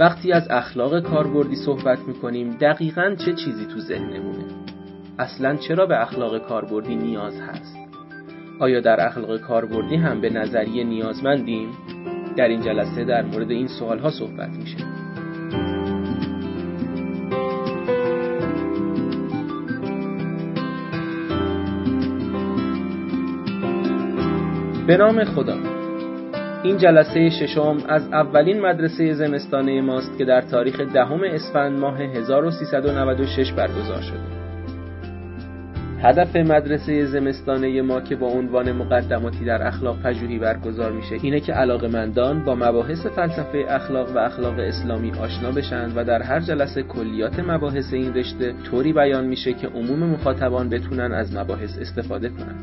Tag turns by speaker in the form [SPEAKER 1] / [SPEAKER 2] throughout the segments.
[SPEAKER 1] وقتی از اخلاق کاربردی صحبت می‌کنیم دقیقا چه چیزی تو ذهنمونه اصلا چرا به اخلاق کاربردی نیاز هست؟ آیا در اخلاق کاربردی هم به نظریه نیازمندیم؟ در این جلسه در مورد این سوال ها صحبت میشه. به نام خدا. این جلسه ششم از اولین مدرسه زمستانه ماست که در تاریخ دهم اسفند ماه 1396 برگزار شده. هدف مدرسه زمستانه ما که با عنوان مقدماتی در اخلاق پژوهی برگزار میشه اینه که علاقمندان با مباحث فلسفه اخلاق و اخلاق اسلامی آشنا بشن و در هر جلسه کلیات مباحث این رشته طوری بیان میشه که عموم مخاطبان بتونن از مباحث استفاده کنن.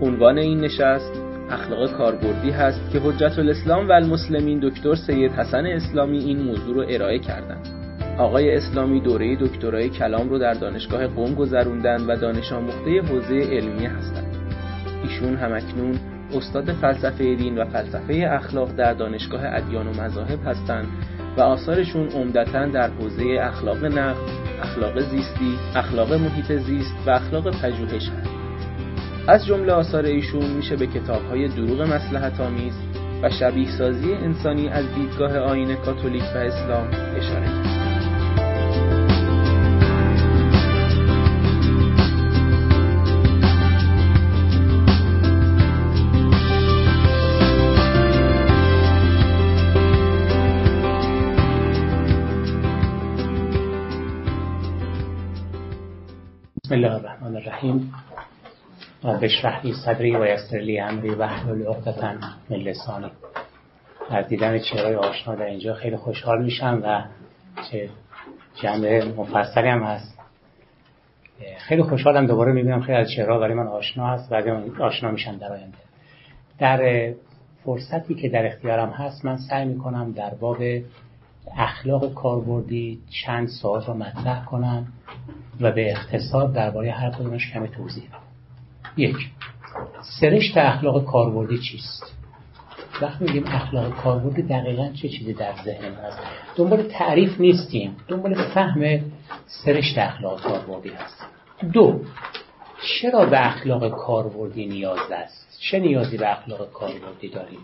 [SPEAKER 1] عنوان این نشست اخلاق کاربردی هست که حجت الاسلام و المسلمین دکتر سید حسن اسلامی این موضوع رو ارائه کردند. آقای اسلامی دوره دکترای کلام رو در دانشگاه قم گذروندن و دانش آموخته حوزه علمیه هستند. ایشون همکنون استاد فلسفه دین و فلسفه اخلاق در دانشگاه ادیان و مذاهب هستند و آثارشون عمدتا در حوزه اخلاق نقد، اخلاق زیستی، اخلاق محیط زیست و اخلاق پژوهش هست. از جمله آثار ایشون میشه به کتابهای دروغ مسلحت آمیز و شبیه سازی انسانی از دیدگاه آین کاتولیک و اسلام اشاره کرد.
[SPEAKER 2] بسم الله الرحمن الرحیم بشرح لی صدری و یسر لی امری و احلل عقدة من لسانی. از دیدن چهره آشنا در اینجا خیلی خوشحال میشم و چه جمع مفصلی هم هست. خیلی خوشحالم دوباره می‌بینم خیلی از چهره برای من آشنا هست و آشنا میشم در آینده. در فرصتی که در اختیارم هست من سعی می‌کنم در باب اخلاق کاربردی چند سوال رو مطرح کنم و به اختصار درباره هر کدومش کمی توضیح بدم. یک. سرشت اخلاق کاربردی چیست؟ وقتی میگیم اخلاق کاربردی دقیقا چه چیزی در ذهن هست؟ دنبال تعریف نیستیم. دنبال فهم سرشت اخلاق کاربردی هست. دو. چرا به اخلاق کاربردی نیاز است؟ چه نیازی به اخلاق کاربردی داریم؟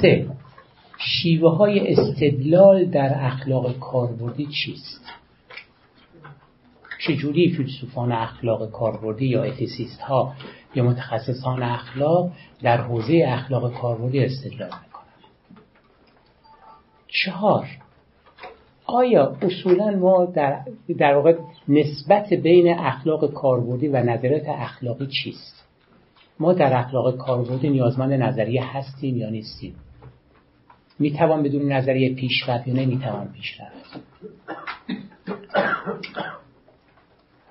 [SPEAKER 2] سه. شیوه های استدلال در اخلاق کاربردی چیست؟ چجوری فیلسوفان اخلاق کاربردی یا اتیسیست ها یا متخصصان اخلاق در حوزه اخلاق کاربردی استدلال می‌کنن چهار آیا اصولا ما در, در واقع نسبت بین اخلاق کاربردی و نظریات اخلاقی چیست؟ ما در اخلاق کاربردی نیازمند نظریه هستیم یا نیستیم؟ می‌توان بدون نظریه پیشرفت یا نمی‌توان پیشرفت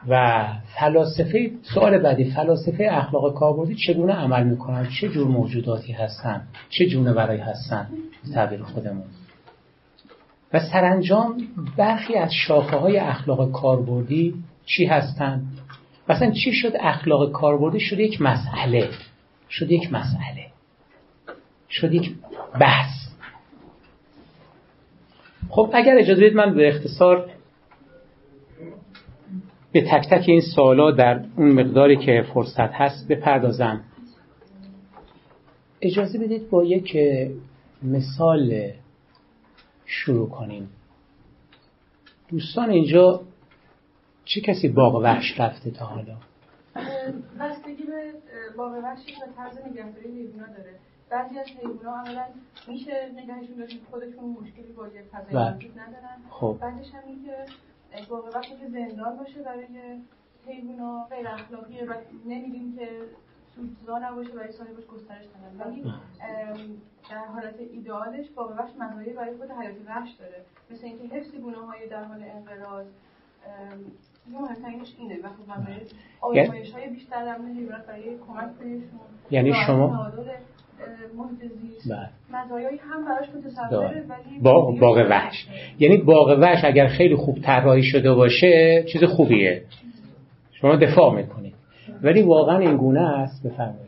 [SPEAKER 2] و فلاسفه سوال بعدی فلاسفه اخلاق کاربردی چگونه عمل می‌کنن؟ چه جور موجوداتی هستن؟ چه جونه برای هستن؟ تعبیر خودمون. و سرانجام برخی از شاخه های اخلاق کاربردی چی هستن؟ مثلا چی شد اخلاق کاربردی؟ شد یک مسئله. شد یک مسئله. شد یک بحث. خب اگر اجازه بدید من به اختصار به تک تک این سوالا در اون مقداری که فرصت هست بپردازم. اجازه بدید با یک مثال شروع کنیم. دوستان اینجا چه کسی باغ وحش رفته تا حالا؟
[SPEAKER 3] بستگی به باغ وحش و طرز نگهداری حیونا داره. بعضی از حیونا عملا میشه نگهشون داشت خودشون مشکلی با یه فضای ندارن.
[SPEAKER 2] خب.
[SPEAKER 3] بعدش هم اینکه واقع وقتی که زندان باشه برای حیونا غیر اخلاقیه و نمیدیم که سودزا نباشه برای صاحبش گسترش کنن ولی در حالت ایدئالش واقع وحش مزایای برای خود حیات وحش داره. مثل اینکه حفظ گونه های در حال انقراض اینه. و خب آزمایش های بیشتر برای کمک بهشون.
[SPEAKER 2] یعنی شما
[SPEAKER 3] بله. مزایایی هم براش متصوره ولی
[SPEAKER 2] با باغ وحش. یعنی باغ وحش اگر خیلی خوب طراحی شده باشه چیز خوبیه. شما دفاع می‌کنید ولی واقعا این گونه است. بفرمایید.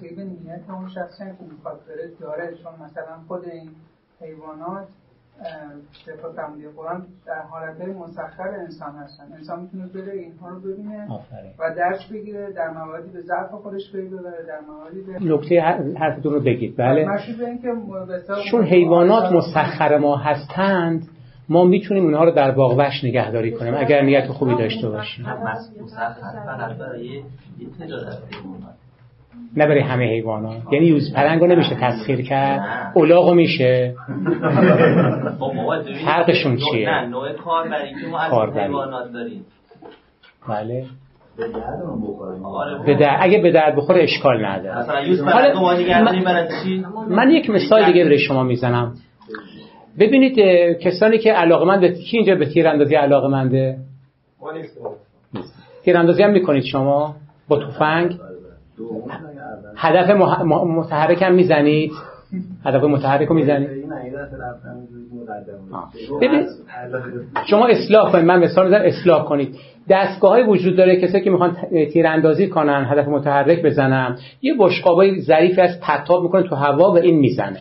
[SPEAKER 4] خیلی نیت اون شخصی که می‌خواد بره داره. چون مثلا خود این حیوانات طبق فرموده قرآن در حالت مسخر انسان هستن. انسان می‌تونه بره اینها رو ببینه و درس بگیره در مواردی به ضعف خودش پی ببره در مواردی به
[SPEAKER 2] نکته حرفتون رو بگید. بله. چون حیوانات مسخر ما هستند ما می‌تونیم اونها رو در باغ وحش نگهداری کنیم اگر نیت خوبی داشته باشیم. نه برای همه حیوانات. یعنی یوز پرنگو نمیشه تسخیر کرد. اولاغو میشه.
[SPEAKER 5] خب
[SPEAKER 2] فرقشون چیه؟
[SPEAKER 5] نه نوع کاربری که ما از حیوانات داریم.
[SPEAKER 2] بله. به در... اگه به درد بخوره اشکال نداره. من... من یک مثال دیگه برای شما می‌زنم. ببینید کسانی که علاقه به کی اینجا به تیراندازی علاقه منده تیراندازی هم می‌کنید شما؟ با تفنگ؟ هدف متحرک هم می‌زنید هدف متحرک رو می‌زنید ببینید شما اصلاح کنید. من مثال می‌زنم اصلاح کنید. دستگاه های وجود داره کسایی که می‌خوان تیراندازی کنن هدف متحرک بزنن. یه بشقابای ظریفی از پرتاب می‌کنه تو هوا و این می‌زنه.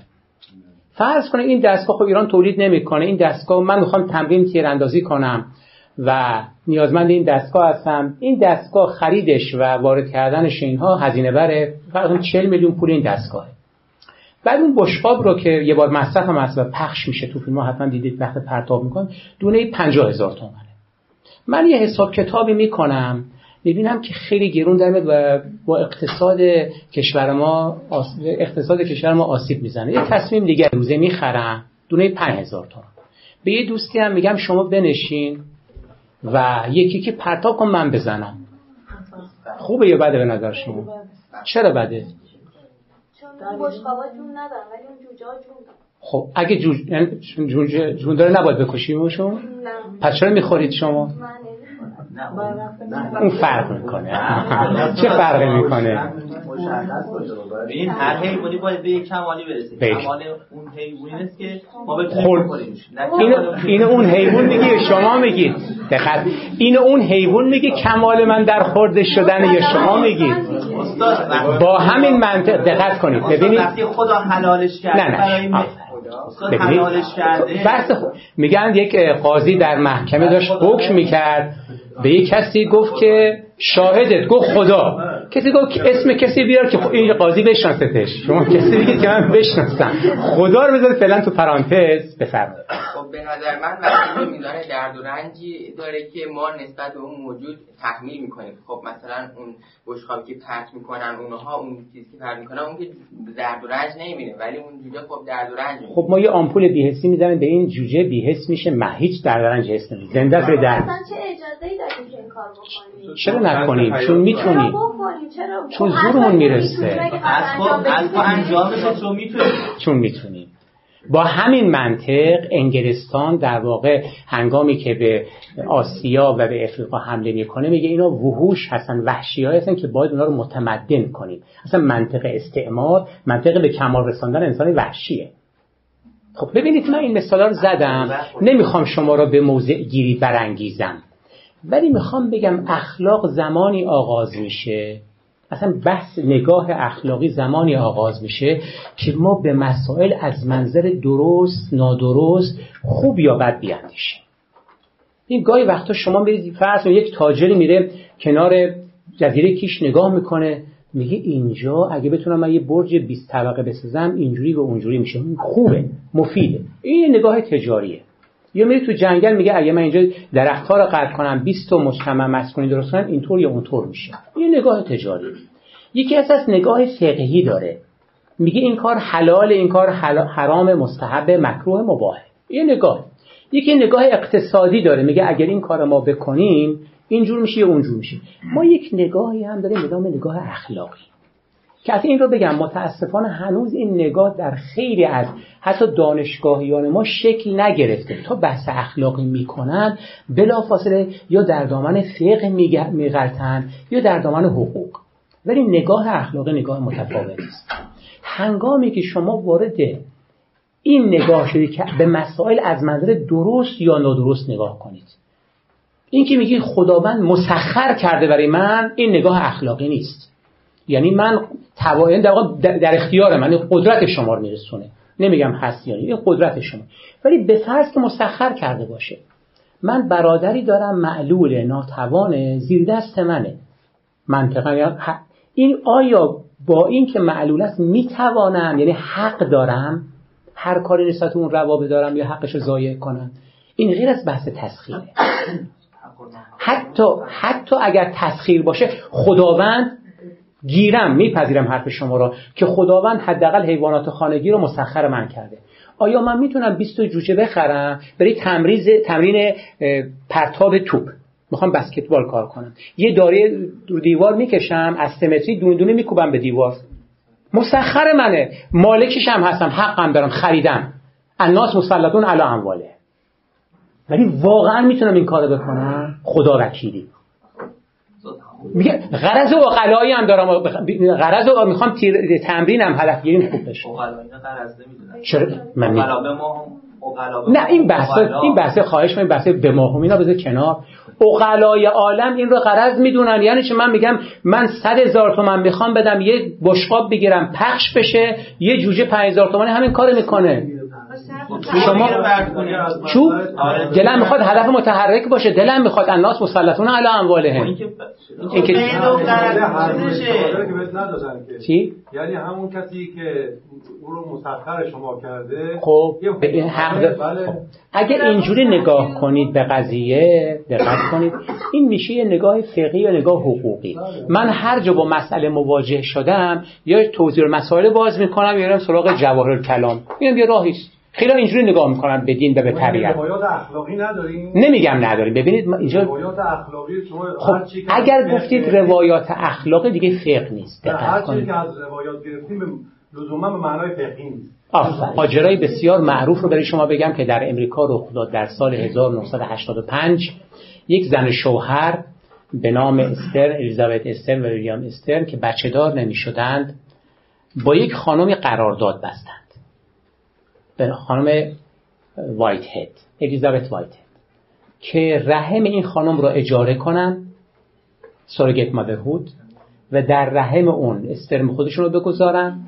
[SPEAKER 2] فرض کنید این دستگاه خب ایران تولید نمی‌کنه. این دستگاه من می‌خوام تمرین تیراندازی کنم. و نیازمند این دستگاه هستم. این دستگاه خریدش و وارد کردنش اینها هزینه بره. فقط 40 میلیون پول این دستگاهه. بعد اون بشقاب رو که یه بار مصرف هم پخش میشه تو فیلم ها حتما دیدید وقت پرتاب میکن دونه 50 هزار تومنه. من یه حساب کتابی می‌کنم می‌بینم که خیلی گرون در و با اقتصاد کشور ما اقتصاد کشور ما آسیب می‌زنه. یه تصمیم دیگه روزه می‌خرم دونه 5000 تومن. به یه دوستی هم میگم شما بنشین. و یکی که پرتاب کن من بزنم. خوبه یا بده به نظر شما؟ چرا بده؟ خب اگه جون, جون داره نباید بکشیمشون پس چرا می‌خورید شما؟ اون فرق می‌کنه. چه فرقی می‌کنه؟
[SPEAKER 5] این هر حیوانی باید به یک کمالی برسه کمال اون حیوانی نیست که ما بتونیم
[SPEAKER 2] اینو اون حیوان میگه شما میگید دقت. اینو اون حیوان میگه کمال من در خورده شدن یا شما میگید با همین منطق دقت کنید. ببینید.
[SPEAKER 5] خدا حلالش کرده
[SPEAKER 2] نه نه. بحث میگن یک قاضی در محکمه داشت حکم می‌کرد. به یک کسی گفت که شاهدت گفت خدا. کسی گفت اسم کسی بیار که این قاضی بشناستش. شما کسی دیگه که من بشناسم. خدا رو بذارید فعلا تو پرانتز بفرمایید.
[SPEAKER 6] خب به نظر من وقتی میدانه درد و رنجی داره که ما نسبت به اون موجود تحمیل می‌کنیم خب مثلا اون بشقابی که پرت می‌کنن اونها اون چیزی که پرت می‌کنن اون که درد و رنج نمی‌بینه. ولی اون جوجه خب درد و رنج
[SPEAKER 2] خب ما یه آمپول بیهسی می‌زنیم به این جوجه بیهس میشه ما هیچ درد و رنج حس نمی‌کنه. زنده
[SPEAKER 7] به درد چه اجازه‌ای داریم که این کار بکنیم؟
[SPEAKER 2] چرا نکنیم؟ چون می‌تونیم. چون زورمون می‌رسه. چون می‌تونیم. با همین منطق انگلستان در واقع هنگامی که به آسیا و به افریقا حمله می‌کنه میگه اینا وحوش هستن وحشی هستن که باید اونا رو متمدن کنیم. اصلا منطق استعمار منطق به کمال رساندن انسان وحشیه. خب ببینید من این مثالا رو زدم. نمی‌خوام شما را به موضع گیری برانگیزم. ولی می‌خوام بگم اخلاق زمانی آغاز میشه اصلا بحث نگاه اخلاقی زمانی آغاز میشه که ما به مسائل از منظر درست نادرست خوب یا بد بیاندیشیم. این گاهی وقتا شما میرید فرض یک تاجری میره کنار جزیره کیش نگاه می‌کنه میگه اینجا اگه بتونم من یه برج 20 طبقه بسازم اینجوری و اونجوری میشه. خوبه مفیده. این نگاه تجاریه. یا میره تو جنگل میگه اگه من اینجا درختها رو قطع کنم 20 تا مجتمع مسکونی درست کنم اینطور یا اونطور میشه. این نگاه تجاری. یکی از از نگاه فقهی داره. میگه این کار حلال این کار حرام مستحب مکروه مباهه یه نگاه. یکی نگاه اقتصادی داره. میگه اگر این کار ما بکنیم اینجور میشه یا اونجور میشه. ما یک نگاهی هم داریم به نگاه اخلاقی. که این رو بگم متاسفانه هنوز این نگاه در خیلی از حتی دانشگاهیان ما شکل نگرفته. تا بحث اخلاقی می‌کنن بلافاصله یا در دامن فقه میغلطن یا در دامن حقوق. ولی نگاه اخلاقی نگاه متفاوتی است هنگامی که شما وارد این نگاه شدید که به مسائل از منظر درست یا نادرست نگاه کنید. این که میگی خداوند مسخر کرده برای من این نگاه اخلاقی نیست. یعنی من توان در, در اختیار من قدرت شما رو میرسونه. نمیگم هست یا این قدرت شما. ولی به فرض که مسخر کرده باشه. من برادری دارم معلول ناتوان زیر دست منه. منطقه این آیا با این که معلول است می‌توانم یعنی حق دارم هر کاری نسبت اون روابط دارم یا حقش رو ضایع کنم؟ این غیر از بحث تسخیره. حتی حتی اگر تسخیر باشه خداوند گیرم میپذیرم حرف شما را که خداوند حداقل حیوانات خانگی رو مسخر من کرده. آیا من می‌تونم 20 جوجه بخرم؟ برای تمریز تمرین پرتاب توپ. می‌خوام بسکتبال کار کنم. یه داره رو دیوار می‌کشم از سمتری دونه دونه میکوبم به دیوار. مسخر منه. مالکش هم هستم حقم دارم خریدم. الناس مسلطون علی امواله. ولی واقعا می‌تونم این کارو بکنم؟ خدا وکیلی. میگه غرض اقلایی هم دارم. غرض و می‌خوام تمرینم هدف گیریم خوب بشه. چرا؟ من نه این بحث این بحث خواهش این بحث به ماهم اینا بذار کنار. اقلای عالم این رو غرض می‌دونن. یعنی چه من میگم من صد هزار تومن می‌خوام بدم یه بشقاب بگیرم پخش بشه یه جوجه 5000 تومانی همین کار می‌کنه. چوب؟ دلم می‌خواد هدف متحرک باشه. دلم می‌خواد الناس مسلطون علی اموالهم
[SPEAKER 5] این که
[SPEAKER 2] چی
[SPEAKER 8] یعنی همون کسی که او رو مسخر شما کرده
[SPEAKER 2] خب حق بله. خب. اگه اینجوری نگاه کنید به قضیه دقت کنید. این میشه یه نگاه فقهی یا نگاه حقوقی. بله. من هر جا با مسئله مواجه شدم یا توضیح مسائل باز می‌کنم یا سراغ جواهر کلام میگم یه راهیست خیلی اینجوری نگاه می‌کنن به دین و به طبیعت.
[SPEAKER 8] اخلاقی نداریم؟
[SPEAKER 2] نمیگم نداریم. ببینید اینجا
[SPEAKER 8] روایات اخلاقی شما
[SPEAKER 2] خب اگر گفتید روایات اخلاقی دیگه فقه نیست.
[SPEAKER 8] هر چیزی که از روایات گرفتیم لزوما به معنای فقهی نیست.
[SPEAKER 2] ماجرای بسیار معروف رو برای شما بگم که در امریکا رخ داد در سال 1985 یک زن شوهر به نام استر الیزابت استر و ویلیام استر که بچه دار نمی شدند با یک خانمی قرارداد بستند. خانم وایت هید الیزابت وایت هید که رحم این خانم را اجاره کنن سورگت مادرهود و در رحم اون استرم خودشون رو بگذارن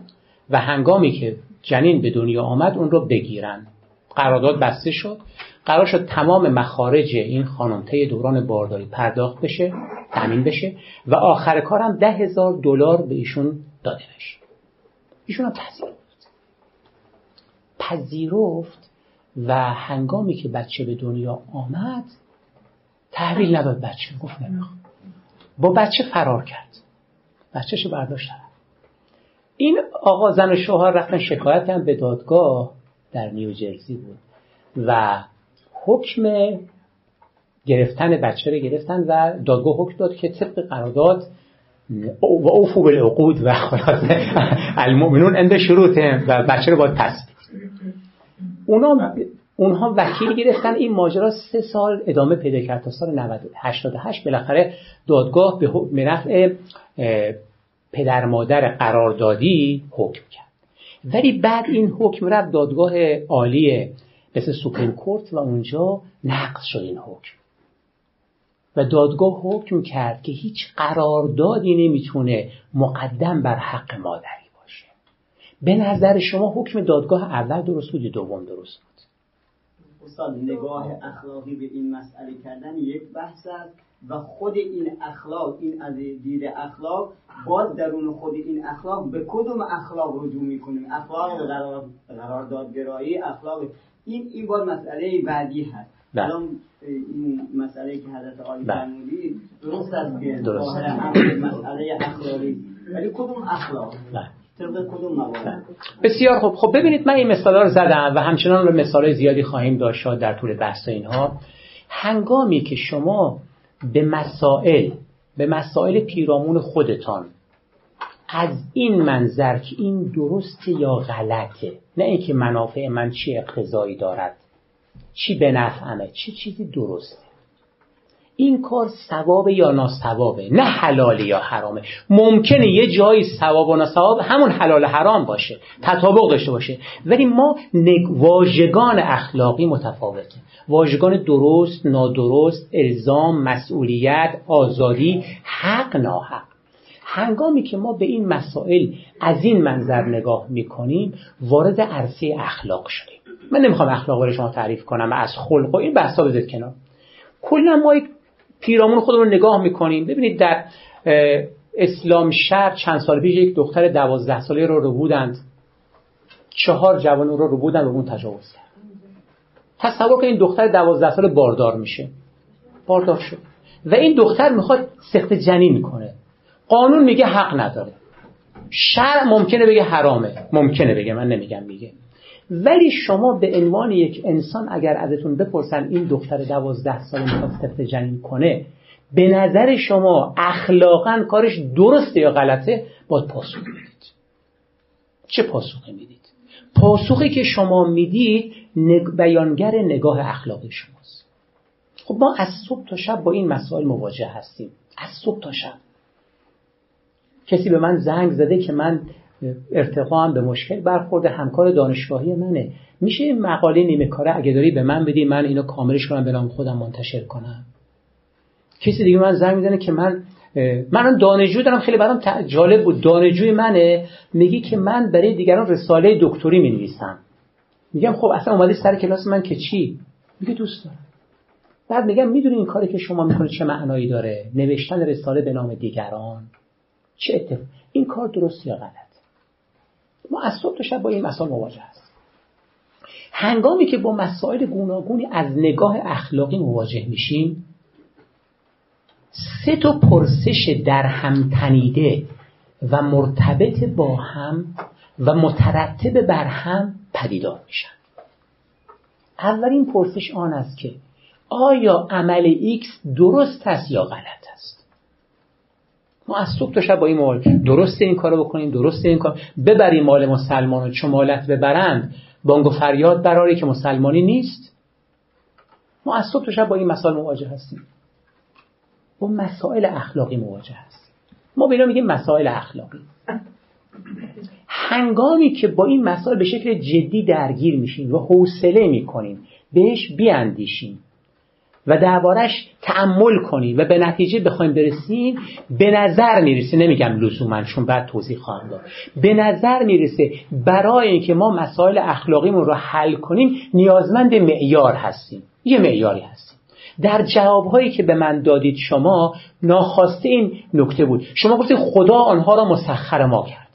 [SPEAKER 2] و هنگامی که جنین به دنیا آمد اون رو بگیرن. قرارداد بسته شد. قرار شد تمام مخارج این خانم طی دوران بارداری پرداخت بشه تامین بشه و آخر کارم ده هزار دلار به ایشون داده بشه. ایشون هم پذیرفت و هنگامی که بچه به دنیا آمد تحویل نداد بچه گفت نمی‌خوام. با بچه فرار کرد. بچهشو برداشت این آقا زن و شوهر رفتن شکایت هم به دادگاه در نیوجرسی بود و حکم گرفتن بچه رو گرفتن و دادگاه حکم داد که طبق قرارداد و اوفو بالعقود و خلاص المؤمنون اند شروطه و بچه رو باید پس اونا اونها وکیل گرفتن. این ماجرا سه سال ادامه پیدا کرد تا سال 88 بالاخره دادگاه به نفع پدر مادر قراردادی حکم کرد. ولی بعد این حکم رفت دادگاه عالی مثل سوپریم کورت و اونجا نقض شد این حکم. و دادگاه حکم کرد که هیچ قراردادی نمی‌تونه مقدم بر حق مادری. به نظر شما حکم دادگاه اول درست بود یا دوم درست بود
[SPEAKER 9] استاد نگاه اخلاقی به این مسئله کردن یک بحث است و خود این اخلاق این از دید اخلاق باز درون خود این اخلاق به کدوم اخلاق رجوع می‌کنیم اخلاق قرار قراردادگرایی اخلاق این این باز مسئله بعدی هست بله. الان این مسئله که حضرت عالی بله. فرمودید درست است که مسئله اخلاقی ولی کدوم اخلاق بله.
[SPEAKER 2] بسیار خوب. خب ببینید من این مثال رو زدم و همچنان رو مثال زیادی خواهیم داشت در طول بحث اینها. هنگامی که شما به مسائل به مسائل پیرامون خودتان از این منظر که این درسته یا غلطه نه اینکه منافع من چی اقتضایی دارد چی به نفعمه چی چیزی درسته. این کار ثواب یا ناثوابه؟ نه حلال یا حرامه. ممکنه یه جایی ثواب و ناثواب همون حلال حرام باشه تطابق داشته باشه. ولی ما واژگان اخلاقی متفاوته. واژگان درست نادرست الزام مسئولیت آزادی حق ناحق. هنگامی که ما به این مسائل از این منظر نگاه می‌کنیم وارد عرصه اخلاق شدیم. من نمی‌خوام اخلاق رو شما تعریف کنم از خلق و این بحثا بذارید کنار. کلا ما یک پیرامون خودمون نگاه می‌کنیم. ببینید در اسلام شهر چند سال پیش یک دختر دوازده ساله رو رو بودند. چهار جوان رو رو بودند و اون تجاوز کرد. تصور که این دختر دوازده سال باردار میشه. باردار شد. و این دختر می‌خواد سخت جنین کنه. قانون میگه حق نداره. شرع ممکنه بگه حرامه. ممکنه بگه من نمیگم میگه. ولی شما به عنوان یک انسان اگر ازتون بپرسن این دختر دوازده ساله می‌خواد سخت جنین کنه به نظر شما اخلاقا کارش درسته یا غلطه؟ باید پاسخ بدید. چه پاسخی می‌دید؟ پاسخی که شما می‌دید بیانگر نگاه اخلاقی شماست. خب ما از صبح تا شب با این مسائل مواجه هستیم. از صبح تا شب. کسی به من زنگ زده که من ارتقا هم به مشکل برخورده همکار دانشگاهی منه. میشه این مقاله نیمه کاره اگه داری به من بدی من اینو کاملش کنم به خودم منتشر کنم. کسی دیگه من زنگ می‌زنه که من من دانشجو دارم خیلی برام جالب بود. دانشجوی منه میگی که من برای دیگران رساله دکتری می نویسم میگم خب اصلا اومدی سر کلاس من که چی؟ میگه دوست دارم. بعد میگم می‌دونی این کاری که شما می‌کنید چه معنایی داره؟ نوشتن رساله به نام دیگران. چه اتفاق این کار درست یا غلط؟ ما از صبح تا شب با این مسائل مواجه هست هنگامی که با مسائل گوناگونی از نگاه اخلاقی مواجه میشیم سه تا پرسش در هم تنیده و مرتبط با هم و مترتب بر هم پدیدار میشن. اولین پرسش آن است که آیا عمل X درست است یا غلط است؟ ما از صبح تا شب با این مال درست این کارو بکنیم درست این کار. ببریم مال مسلمان و چمالت ببرند. بانگ و فریاد براری که مسلمانی نیست. ما از صبح تا شب با این مسائل مواجه هستیم. با مسائل اخلاقی مواجه هست ما به میگیم مسائل اخلاقی. هنگامی که با این مسائل به شکل جدی درگیر میشیم و حوصله می‌کنیم بهش بیاندیشیم. و دربارش تعمل کنیم و به نتیجه بخوایم برسیم به نظر می‌رسه نمیگم لزوما چون بعد توضیح خواهم داد. به نظر می‌رسه برای اینکه ما مسائل اخلاقیمون رو حل کنیم نیازمند معیار هستیم. یه معیاری هست در جوابهایی که به من دادید شما ناخواسته این نکته بود. شما گفتید خدا آنها را مسخر ما کرده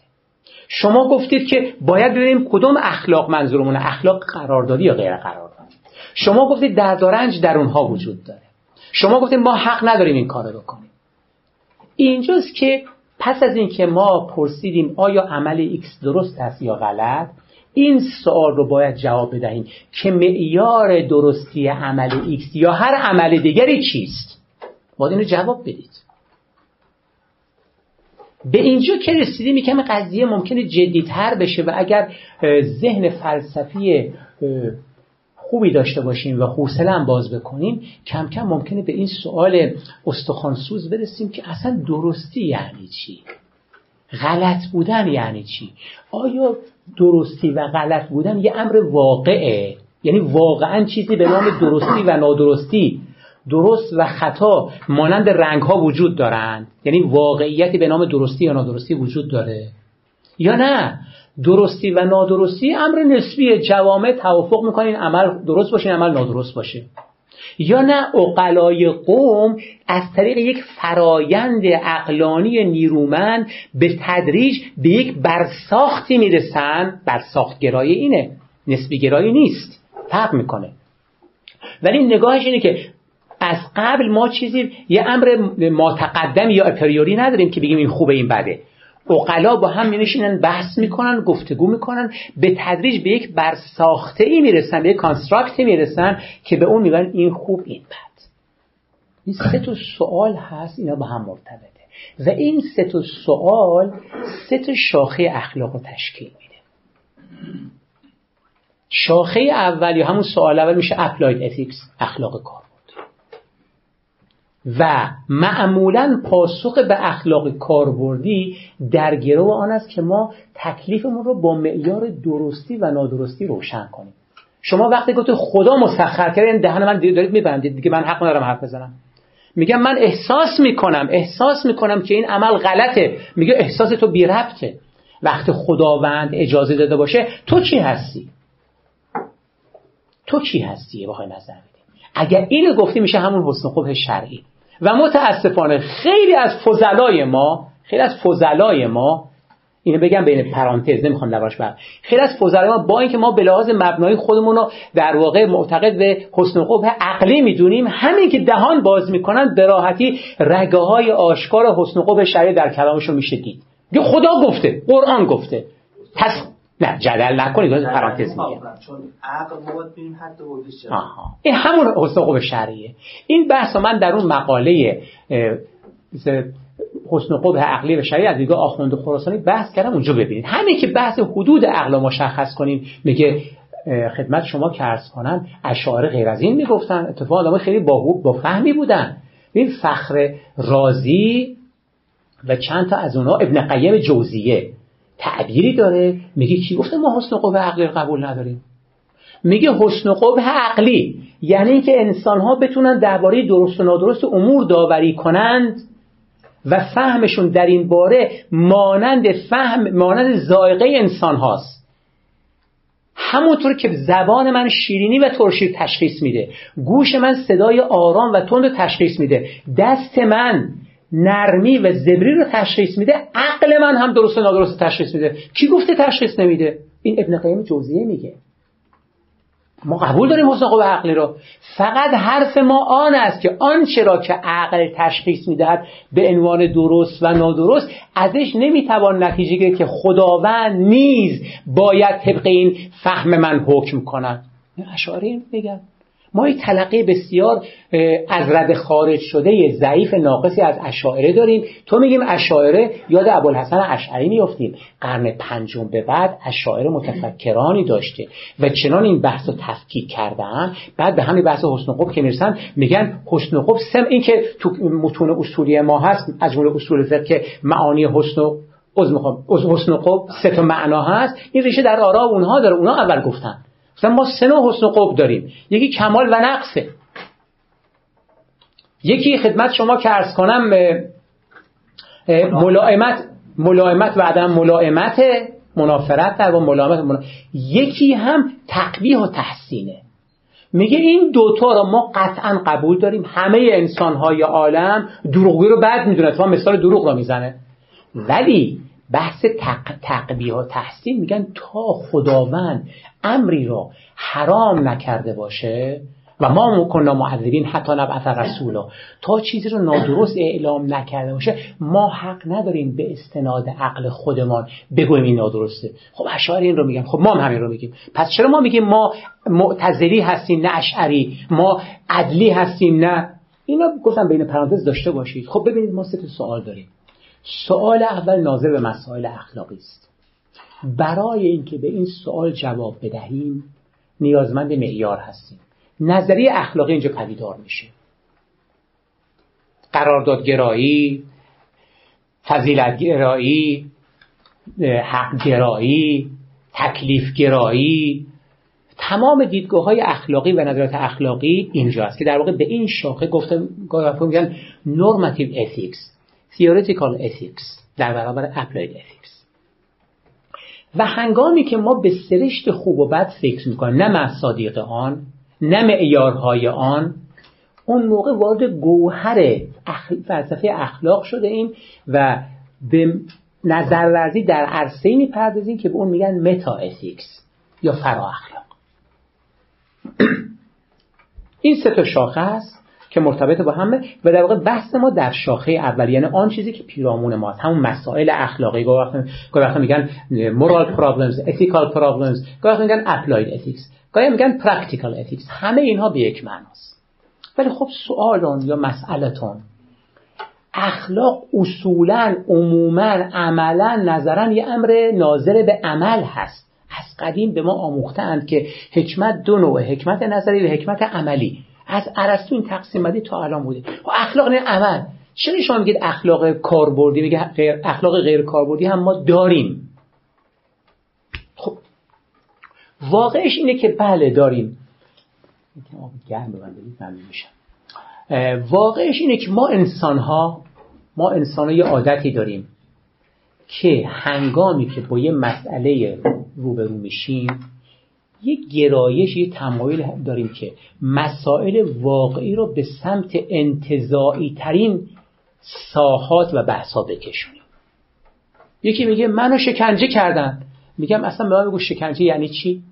[SPEAKER 2] شما گفتید که باید ببینیم کدوم اخلاق منظورمون اخلاق قراردادی یا غیر قراردادی شما گفتید درد و رنج در اونها وجود داره. شما گفتید ما حق نداریم این کارو بکنیم. اینجاست که پس از اینکه ما پرسیدیم آیا عمل X درست است یا غلط این سوال رو باید جواب بدهیم که معیار درستی عمل X یا هر عمل دیگری چیست. باید اینو جواب بدید. به اینجا که رسیدیم یکم قضیه ممکنه جدیتر بشه و اگر ذهن فلسفی خوبی داشته باشیم و حوصله باز بکنیم کم کم ممکنه به این سوال استخوانسوز برسیم که اصلا درستی یعنی چی؟ غلط بودن یعنی چی؟ آیا درستی و غلط بودن یه امر واقعه؟ یعنی واقعا چیزی به نام درستی و نادرستی درست و خطا مانند رنگ ها وجود دارند؟ یعنی واقعیتی به نام درستی یا نادرستی وجود داره؟ یا نه؟ درستی و نادرستی امر نسبیه جوامع توافق می‌کنین عمل درست باشه عمل نادرست باشه. یا نه؟ اقلای قوم از طریق یک فرایند اقلانی نیرومند به تدریج به یک برساختی می‌رسن. برساختگرایی اینه نسبی گرایی نیست فرق می‌کنه. ولی نگاهش اینه که از قبل ما چیزی یه امر ماتقدم یا اپریوری نداریم که بگیم این خوبه این بده. اقلا با هم مینشینن بحث می‌کنن گفتگو می‌کنن به تدریج به یک برساخته ای می‌رسن به یک کانستراکتی می‌رسن که به اون میگن این خوب این بد. این سه تا سوال هست اینا با هم مرتبطه. و این سه تا سوال سه تا شاخه اخلاق رو تشکیل میده. شاخه اول یا همون سوال اول میشه applied ethics اخلاق کار. و معمولا پاسخ به اخلاق کاربردی در گرو آن است که ما تکلیفمون رو با معیار درستی و نادرستی روشن کنیم. شما وقتی گفتید خدا مسخر کرده این دهن منو دارید میبندید دیگه من حق ندارم حرف بزنم. میگم من احساس می‌کنم احساس می‌کنم که این عمل غلطه. میگه احساس تو بی ربطه. وقتی خداوند اجازه داده باشه تو چی هستی؟ تو کی هستی؟ بخوای نظر اگر اینو گفتی میشه همون حسن خوب شرعی. و متاسفانه خیلی از فضلای ما خیلی از فضلای ما اینو بگم بین پرانتز نمی‌خوام لواش بر. خیلی از فضلای ما با اینکه ما به لحاظ مبنای خودمون رو در واقع معتقد به حسن خوب عقلی می‌دونیم همین که دهان باز می‌کنن به راحتی رگه های آشکار حسن خوب شرعی در کلامشون میشه دید. خدا گفته قرآن گفته. پس نه جدل نکنید پرانتز میگم.
[SPEAKER 5] چون عقل ما ببینیم حد
[SPEAKER 2] این همون حسن شرعیه. این بحث من در اون مقاله حسن خوب عقلی و شرعی از دیگه آخوند خراسانی بحث کردم اونجا ببینید. همین که بحث حدود عقل مشخص کنیم میگه خدمت شما که ارز کنن اشعار غیر از این می‌گفتن. اتفاق آدم خیلی با, با فهمی بودن. این فخر رازی و چند تا از اونها ابن قیم جوزیه. تعبیری داره. میگه کی گفته ما حسن قبه عقلی قبول نداریم؟ میگه حسن قبه عقلی. یعنی اینکه انسان ها بتونن درباره درست و نادرست امور داوری کنند و فهمشون در این باره مانند فهم مانند زائقه انسان هاست. همونطور که زبان من شیرینی و ترشی تشخیص میده. گوش من صدای آرام و تند تشخیص میده. دست من نرمی و زبری رو تشخیص میده عقل من هم درست و نادرست تشخیص میده. کی گفته تشخیص نمیده؟ این ابن قیم جوزیه میگه. ما قبول داریم حسن قوه عقلی رو. فقط حرف ما آن است که آنچه را که عقل تشخیص می‌دهد به عنوان درست و نادرست ازش نمی‌توان نتیجه گرفت که خداوند نیز باید طبق این فهم من حکم کند. اشاره میگن ما یک تلقی بسیار از رد خارج شده ضعیف ناقصی از اشاعره داریم. تو میگیم اشاعره یاد ابوالحسن اشعری میافتیم. قرن پنجم به بعد اشاعره متفکرانی داشته و چنان این بحث رو تفکیک کردن. بعد به همین بحث حسن خوب که می‌رسن میگن حسن خوب سم این که تو متون اصولی ما هست از جمله اصول فقه که معانی حسن از حسن خوب سه تا معنا هست. این ریشه در آرا اونها داره اونها اول گفتن. مثلا ما سه نوع حسن قب داریم. یکی کمال و نقصه. یکی خدمت شما که ارز کنم ملائمت ملائمت و عدم ملائمت منافرت در با ملائمت یکی هم تقبیح و تحسینه. میگه این دوتا رو ما قطعا قبول داریم. همه انسانهای عالم دروغی رو بد می‌دونه. تو مثال دروغ رو می‌زنه. ولی بحث تق... تقبیه و تحسین میگن تا خداوند امری را حرام نکرده باشه و ما مکننا معذبین حتی نبعث رسولا تا چیزی رو نادرست اعلام نکرده باشه ما حق نداریم به استناد عقل خودمان بگویم این نادرسته. خب اشعاری این رو میگن خب ما هم همین رو میگیم. پس چرا ما میگیم ما معتزلی هستیم نه اشعری؟ ما عدلی هستیم نه؟ اینا گفتم بین پرانتز داشته باشید. خب ببینید ما سه سوال داریم. سوال اول ناظر به مسائل اخلاقی است. برای اینکه به این سوال جواب بدهیم نیازمند معیار هستیم. نظریه اخلاقی اینجا پدیدار میشه. قراردادگرایی فضیلتگرایی حقگرایی تکلیفگرایی تمام دیدگاه های اخلاقی و نظرات اخلاقی اینجا است که در واقع به این شاخه گفته میگن نورماتیو ethics. Theoretical ethics در برابر applied ethics. و هنگامی که ما به سرشت خوب و بد فکر می‌کنیم نه مصادیق آن نه معیارهای آن اون موقع وارد گوهر فلسفه اخلاق شده ایم و به نظرورزی در عرصه می‌پردازیم که به اون میگن متا اتیکس یا فرا اخلاق. این سه تا شاخه است که مرتبط با همه. و در واقع بحث ما در شاخه اول یعنی آن چیزی که پیرامون ماست. همون مسائل اخلاقی. گاهی وقتا میگن moral problems ethical problems. گاهی میگن applied ethics. گاهی میگن practical ethics. همه اینها به یک معناست. ولی خب سوالون یا مسئلتون اخلاق اصولا عموما عملا نظرا یه امر ناظر به عمل هست. از قدیم به ما آموختند که حکمت دو نوع حکمت نظری و حکمت عملی. از ارسطو این تقسیم بندی تا الان بوده. و خب اخلاق نه عمل. چرا شما میگید اخلاق کاربردی؟ میگه غیر اخلاق غیر کاربردی هم ما داریم. خب واقعش اینه که بله داریم. گرم میشم. واقعش اینه که ما انسان ها ما انسان ها یه عادتی داریم که هنگامی که با یه مسئله روبرو میشیم یه گرایش یه تمایل داریم که مسائل واقعی رو به سمت انتظایی ترین ساحات و بحثا بکشونیم. یکی میگه منو شکنجه کردن. میگم اصلا به من بگو شکنجه یعنی چی؟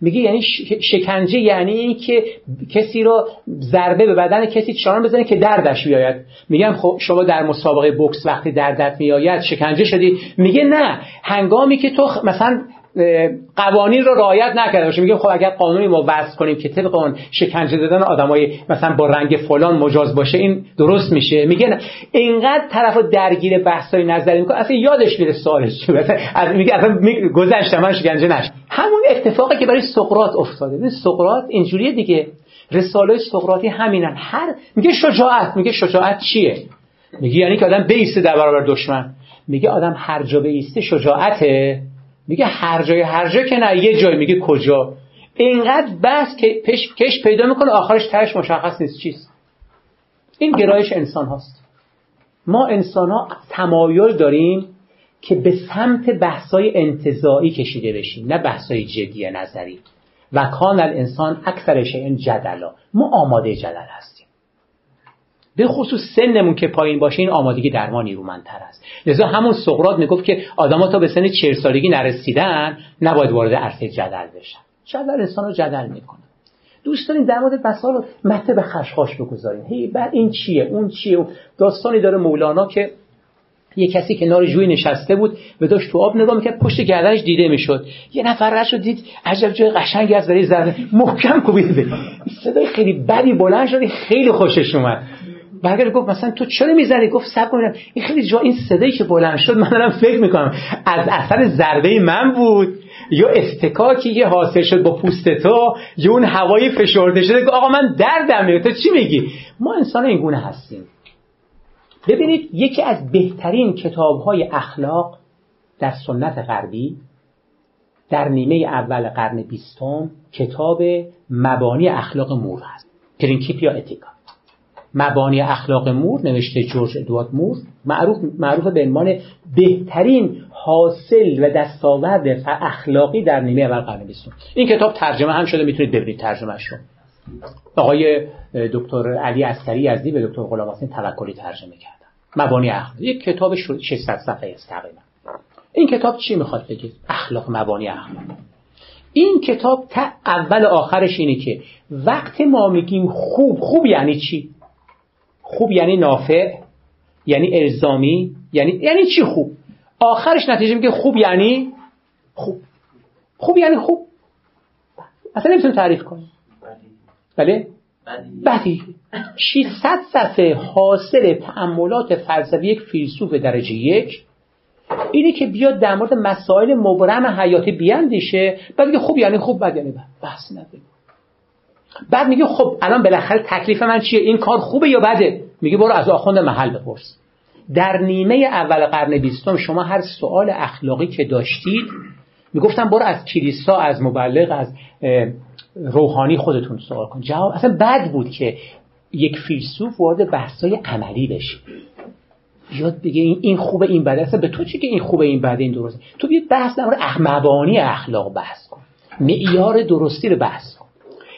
[SPEAKER 2] میگه یعنی شکنجه یعنی این که کسی رو ضربه به بدن کسی چاران بزنه که دردش بیاید. میگم خب شما در مسابقه بوکس وقتی دردت میآید شکنجه شدی. میگه نه هنگامی که تو مثلا قوانین رو رعایت نکرده باشه. میگه خب اگر قانونی ما وضع کنیم که طبق اون شکنجه دادن آدمای مثلا با رنگ فلان مجاز باشه این درست میشه. میگه نه. اینقدر طرف درگیر بحثای نظری می‌کنه اصلا یادش میره سوالش مثلا میگه اصلا گذشته من شکنجه نش همون اتفاقی که برای سقراط افتاده. سقراط اینجوریه دیگه. رساله سقراطی همینن. هر میگه شجاعت. میگه شجاعت چیه؟ میگه یعنی که آدم بیسته در برابر دشمن. میگه آدم هر جا بیسته شجاعته. میگه هر جای هر جا که نه یه جای میگه کجا. اینقدر بس که پش کش پیدا می‌کنه آخرش ترش مشخص نیست چیست. این گرایش انسان هاست. ما انسان ها تمایل داریم که به سمت بحثای انتظایی کشیده بشیم نه بحثای جدی نظری. و کان الانسان اکثر شیء جدلا. ما آماده جدل هستیم. به خصوص سنمون که پایین باشه این آمادگی در ما نیرومندتر است. لذا همون سقراط می‌گفت که آدما تا به سن 40 سالگی نرسیدن نباید وارد عرصه جدل بشن. جدل انسان رو جدل می‌کنه. دوست داریم در مورد بسا رو مته به خشخاش بگذاریم هی بعد این چیه اون چیه؟ داستانی داره مولانا که یه کسی کنار جوی نشسته بود و داشت تو آب نگاه می‌کرد پشت گردنش دیده می‌شد. یه نفر رش دید عجب جای قشنگی از برای زرده محکم کوبید صدای خیلی بدی بلند شد خیلی خوشش اومد. برگرد گفت مثلا تو چرا می‌زنی؟ گفت سب کنم این خیلی جا این صدایی که بلند شد من دارم فکر می‌کنم. از اثر ضربه من بود. یا استکاکی که حاصل شد با پوست تو یا اون هوای فشرده شده آقا من دردم میاد تو چی میگی؟ ما انسان این گونه هستیم. ببینید یکی از بهترین کتاب های اخلاق در سنت غربی در نیمه اول قرن بیستم کتاب مبانی اخلاق مور هست. Principia Ethica. مبانی اخلاق مور نوشته جورج ادوارد مور معروف معروف به عنوان بهترین حاصل و دستاورد اخلاقی در نیمه اول قرن بیستم. این کتاب ترجمه هم شده می‌تونید ببینید ترجمهش رو آقای دکتر علی عسگری یزدی به دکتر غلام توکلی ترجمه کردن. مبانی اخلاق. یک کتاب 600 صفحه است تقریبا. این کتاب چی می‌خواد بگید اخلاق مبانی اخلاق. این کتاب تا اول آخرش اینه که وقتی ما میگیم خوب خوب یعنی چی؟ خوب یعنی نافع یعنی الزامی یعنی یعنی چی خوب؟ آخرش نتیجه میگه خوب یعنی خوب. خوب یعنی خوب. اصلا نمی‌تونیم تعریف کنیم بله؟ بدی. 600 صفحه حاصل تعملات فلسفی یک فیلسوف درجه یک. اینه که بیاد در مورد مسائل مبرم حیاتی بیاندیشه بعد خوب یعنی خوب بد یعنی بد بحث نداره بعد میگه خب الان بالاخره تکلیف من چیه؟ این کار خوبه یا بده؟ میگه برو از آخوند محل بپرس. در نیمه اول قرن بیستم شما هر سوال اخلاقی که داشتید می‌گفتم برو از کلیسا از مبلغ از روحانی خودتون سوال کن. جواب اصلا بد بود که یک فیلسوف وارد بحثای عملی بشه. یاد بگه این خوبه این بده. اصلا به تو چی که این خوبه این بده این درسته؟ تو بیا بحث در مبانی اخلاق بحث کن. معیار درستی رو بحث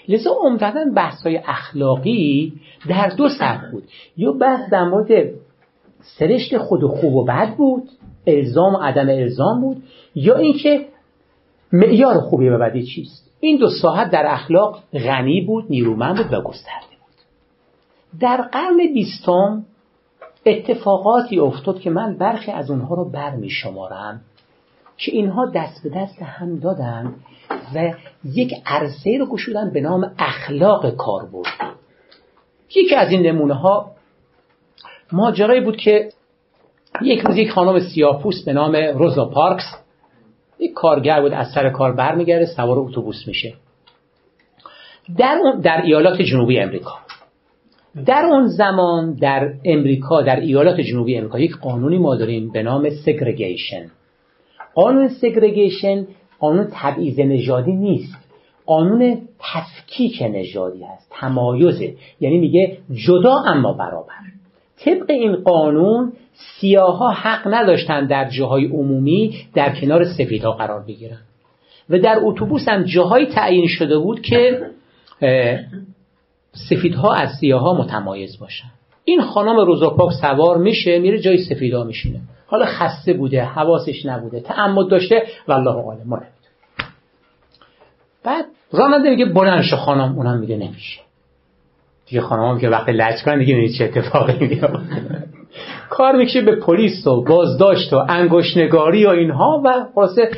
[SPEAKER 2] لذا عمدتا بحث های اخلاقی در دو سطح بود. یا بحث در مورد سرشت خود و خوب و بد بود الزام و عدم الزام بود یا اینکه معیار خوبی و بدی چیست. این دو ساحت در اخلاق غنی بود نیرومند بود و گسترده بود. در قرن بیستم اتفاقاتی افتاد که من برخی از اونها رو بر می شمارم که اینها دست به دست هم دادن و یک عرصه رو گشودن به نام اخلاق کاربرد. یکی از این نمونه ها ماجرایی بود که یک روز یک خانم سیاپوس به نام روزا پارکس یک کارگر بود از سر کار برمیگرده سوار اتوبوس میشه. در, در ایالات جنوبی امریکا. در اون زمان در امریکا در ایالات جنوبی امریکا یک قانونی ما داریم به نام سگرگیشن قانون سگرگیشن قانون تبعیض نژادی نیست. قانون تفکیک نژادی هست تمایزه یعنی میگه جدا اما برابر. طبق این قانون سیاها حق نداشتن در جاهای عمومی در کنار سفیدها قرار بگیرن. و در اتوبوس هم جاهایی تعیین شده بود که سفیدها از سیاها متمایز باشن. این خانم روزاپاک سوار میشه میره جای سفیدها میشینه. حالا خسته بوده حواسش نبوده تعمد داشته والله عالم ما بعد راننده میگه بلند شو خانم اونم میگه نمیشه. دیگه خانم که وقت لج کنن دیگه چه اتفاقی میاد کار می‌کشه به پلیس و بازداشت و انگشتنگاری و اینها و خلاصه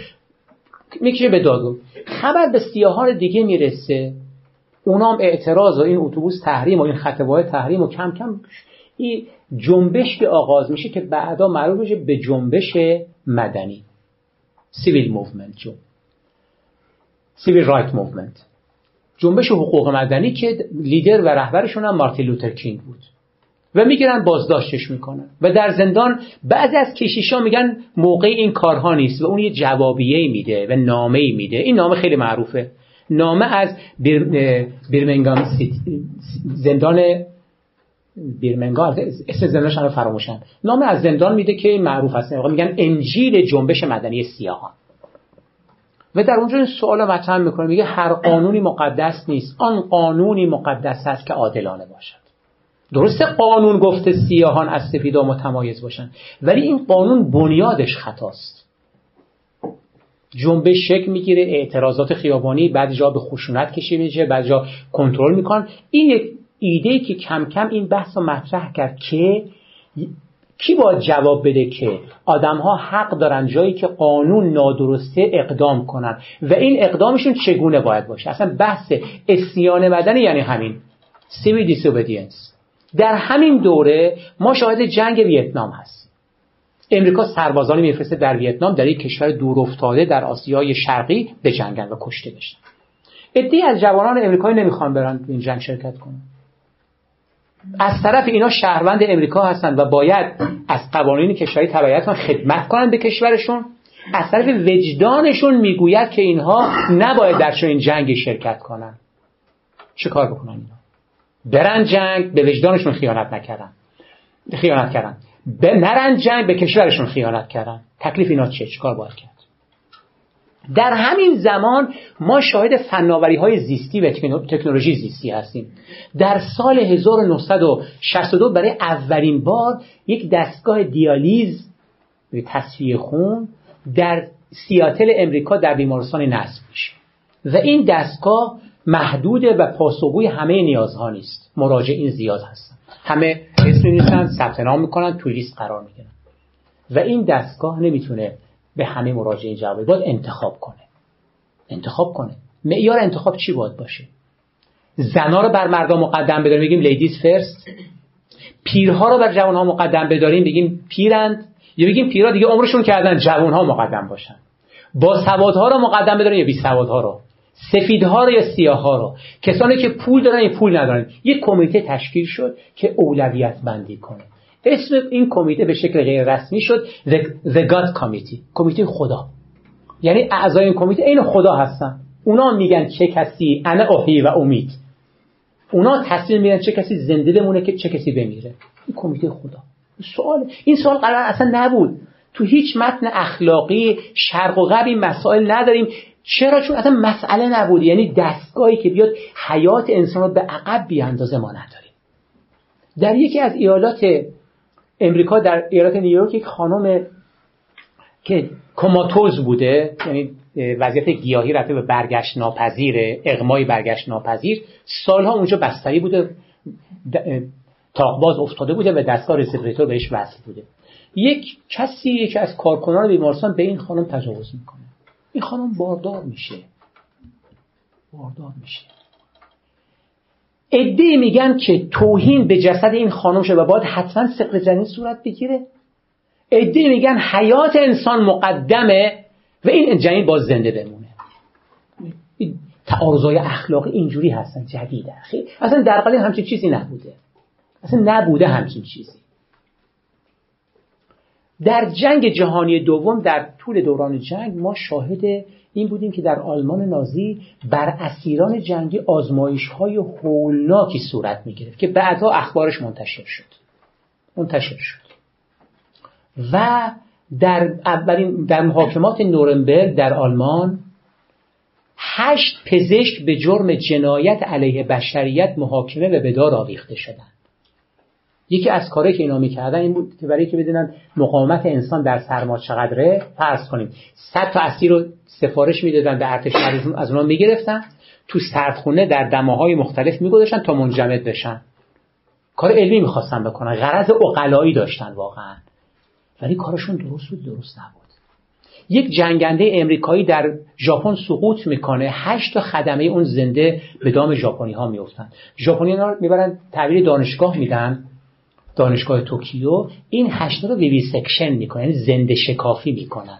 [SPEAKER 2] می‌کشه به دادگاه خبر به سیاهان دیگه می‌رسه. اونام اعتراض و این اتوبوس تحریم و این خطبه تحریم و کم کم این جنبش که آغاز میشه که بعدا معروف میشه به جنبش مدنی. civil movement جو. civil right movement جنبش حقوق مدنی که لیدر و رهبرشون هم مارتین لوتر کینگ بود. و می‌گیرن بازداشتش می‌کنن. و در زندان بعضی از کشیشا میگن موقع این کارها نیست و اون یه جوابیه میده و نامه میده. این نامه خیلی معروفه. نامه از بیرمنگام زندان بیرمنگام اسم زندانش رو فراموشن. نامه از زندان میده که معروف هست میگن انجیل جنبش مدنی سیاهان. و در اونجا این سوال مطرح می‌کنه. میگه هر قانونی مقدس نیست. آن قانونی مقدس است که عادلانه باشد. درسته قانون گفته سیاهان از سفیدا متمایز باشن. ولی این قانون بنیادش خطاست. جنبش شکل می‌گیره اعتراضات خیابانی بعد جا به خشونت کشیده میشه بعد جا کنترل میکن این یک ایده که کم کم این بحث رو مطرح کرد که کی باید جواب بده که آدم ها حق دارن جایی که قانون نادرسته اقدام کنن و این اقدامشون چگونه باید باشه؟ اصلا بحث اسیان مدنی یعنی همین. سیوی دیسوبیدینس در همین دوره ما شاهد جنگ ویتنام هست. امریکا سربازانی میفرسته در ویتنام در یک کشور دور افتاده در آسیای شرقی به جنگن و کشته بشن. عدهای از جوانان امریکایی نمی‌خوان برن این جنگ شرکت کنن. از طرف اینا شهروند امریکا هستند و باید از قوانین کشوری تبعیت کنن خدمت کنن به کشورشون. از طرف وجدانشون می‌گوید که اینها نباید در چنین جنگی شرکت کنن. چه کار بکنن اینا؟ برن جنگ به وجدانشون خیانت نکردن. خیانت کردن. نرن جنگ به کشورشون خیانت کردن. تکلیف اینا چه کار باید کرد؟ در همین زمان ما شاهد فناوری های زیستی و تکنولوژی زیستی هستیم. در سال 1962 برای اولین بار یک دستگاه دیالیز تصفیه خون در سیاتل امریکا در بیمارستان نصب میشه. و این دستگاه محدوده و پاسخگوی همه نیازها نیست. مراجعین زیاد هستن. همه اسم نیستن ثبت نام می‌کنن توی لیست قرار می‌گیرن. و این دستگاه نمی‌تونه به همه مراجعین جواب باید انتخاب کنه. انتخاب کنه. معیار انتخاب چی باید باشه؟ زنا رو بر مردم مقدم بداریم بگیم ladies first پیرها رو بر جوانها مقدم بداریم بگیم پیرند. یا بگیم پیرها دیگه عمرشون کردن جوانها مقدم باشن. با سوادها رو مقدم بداریم یا بی سوادها رو؟ سفیدها رو یا سیاهها رو. کسانی که پول دارن یا پول ندارن. یک کمیته تشکیل شد که اولویت بندی کنه. اسم این کمیته به شکل غیر رسمی شد The God Committee. کمیته خدا. یعنی اعضای این کمیته این خدا هستن. اونا میگن چه کسی انا اوهی و امید. اونا تصمیم میگن چه کسی زنده بمونه که چه کسی بمیره. این کمیته خدا. سوال این سوال قرار اصلا نبود. تو هیچ متن اخلاقی شرق و غرب مسائل نداریم. چرا؟ چون اصلا مسئله نبود یعنی دستگاهی که بیاد حیات انسان رو به عقب بیاندازه ما نداریم در یکی از ایالات امریکا در ایالات نیویورک یک خانم که کماتوز بوده یعنی وضعیت گیاهی رفته به برگشت ناپذیر اغمای برگشت ناپذیر سالها اونجا بستری بوده تاقباز افتاده بوده و دستگاه رسپریتور بهش وصل بوده. یک کسی یکی از کارکنان بیمارستان به این خانم تجاوز می‌کنه. این خانم باردار میشه. باردار میشه. ادهی میگن که توهین به جسد این خانم شده و باید حتما سقل جنین صورت بگیره. ادهی میگن حیات انسان مقدمه و این جنین باز زنده بمونه. تعارضای اخلاقی اینجوری هستن جدیده اصلا در قلیم همچین چیزی نبوده. اصلا نبوده همچین چیزی. در جنگ جهانی دوم در طول دوران جنگ ما شاهد این بودیم که در آلمان نازی بر اسیران جنگی آزمایش های هولناکی صورت می گرفت که بعدها اخبارش منتشر شد. منتشر شد. و در اولین در محاکمات نورنبرگ در آلمان هشت پزشک به جرم جنایت علیه بشریت محاکمه و به دار آویخته شدند. یکی از کارهایی که اینا می‌کردن این بود که برای که بدونن مقاومت انسان در سرما چقدره فرض کنیم صد تا اسیر رو سفارش می‌دادن به ارتش از اونا می‌گرفتن. تو سردخونه در دماهای مختلف میگذاشتن تا منجمد بشن. کار علمی می‌خواستن بکنن. غرض اقلایی داشتن واقعا. ولی کارشون درست بود درست نبود. یک جنگنده امریکایی در ژاپن سقوط می‌کنه. هشت تا خدمه اون زنده به دام ژاپنی ها میفتن ژاپنی ها می‌برن تحویل دانشگاه میدن. دانشگاه توکیو این هشتا رو vivisection می‌کنن یعنی زنده شکافی می‌کنن.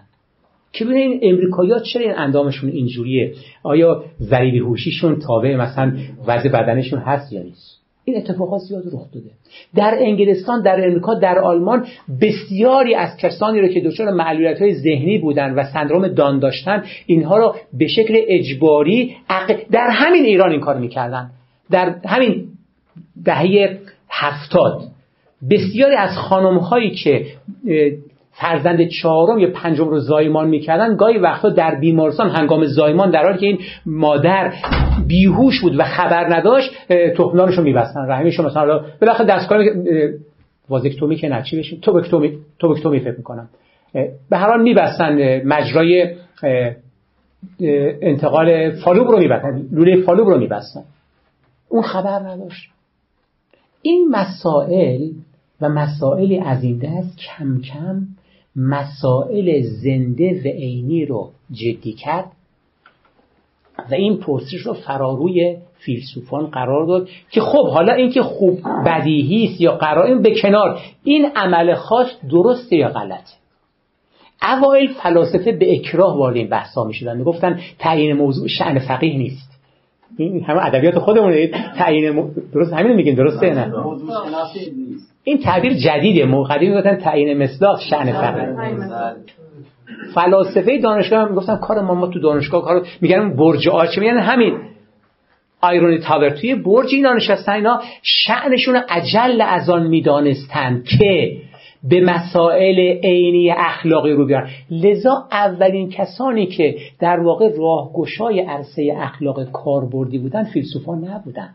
[SPEAKER 2] که این امریکایی‌ها چرا این اندامشون اینجوریه؟ آیا ضریب هوشیشون تابع مثلا وضع بدنشون هست یا نیست؟ این اتفاقات زیاد رخ داده. در انگلستان در امریکا در آلمان بسیاری از کسانی رو که دچار معلولیت های ذهنی بودن و سندروم داون داشتن اینها رو به شکل اجباری در همین ایران این کار می‌کردن. در همین دهه هفتاد. بسیاری از خانم هایی که فرزند چهارم یا پنجم رو زایمان می‌کردن گاهی وقتا در بیمارستان هنگام زایمان در حالی که این مادر بیهوش بود و خبر نداشت تخمدانش رو میبستن رحمش رو مثلا بالاخره دستگاه وازکتومی که نچی بشین توبکتومی توبکتومی فکر می‌کنم. به هر حال میبستن مجرای انتقال فالوب رو میبستن لوله فالوب رو میبستن. اون خبر نداشت. این مسائل و مسائلی از این دست کم کم مسائل زنده و عینی رو جدی کرد و این پرسش رو فراروی فیلسوفان قرار داد که خب حالا اینکه خوب بدیهی است یا قرار این به کنار. این عمل خاص درسته یا غلطه؟ اوایل فلاسفه به اکراه وارد این بحثا می‌شدن می‌گفتن تعیین موضوع شأن فقیه نیست. این همه ادبیات خودمون تعیین درست همین میگین درسته نه؟ این تعبیر جدیده. قدیم می‌گفتن تعیین مصداق شأن فقیه فلاسفه دانشگاه هم می‌گفتن کار ما ما تو دانشگاه کارو میگن برج آرچه میگن همین. آیرونی تاور. توی برج اینا نشستن اینا شأنشون اجل از آن می‌دانستن که به مسائل عینی اخلاقی رو بیارن. لذا اولین کسانی که در واقع راهگشای عرصه اخلاق کاربردی بودن فیلسوفان نبودن.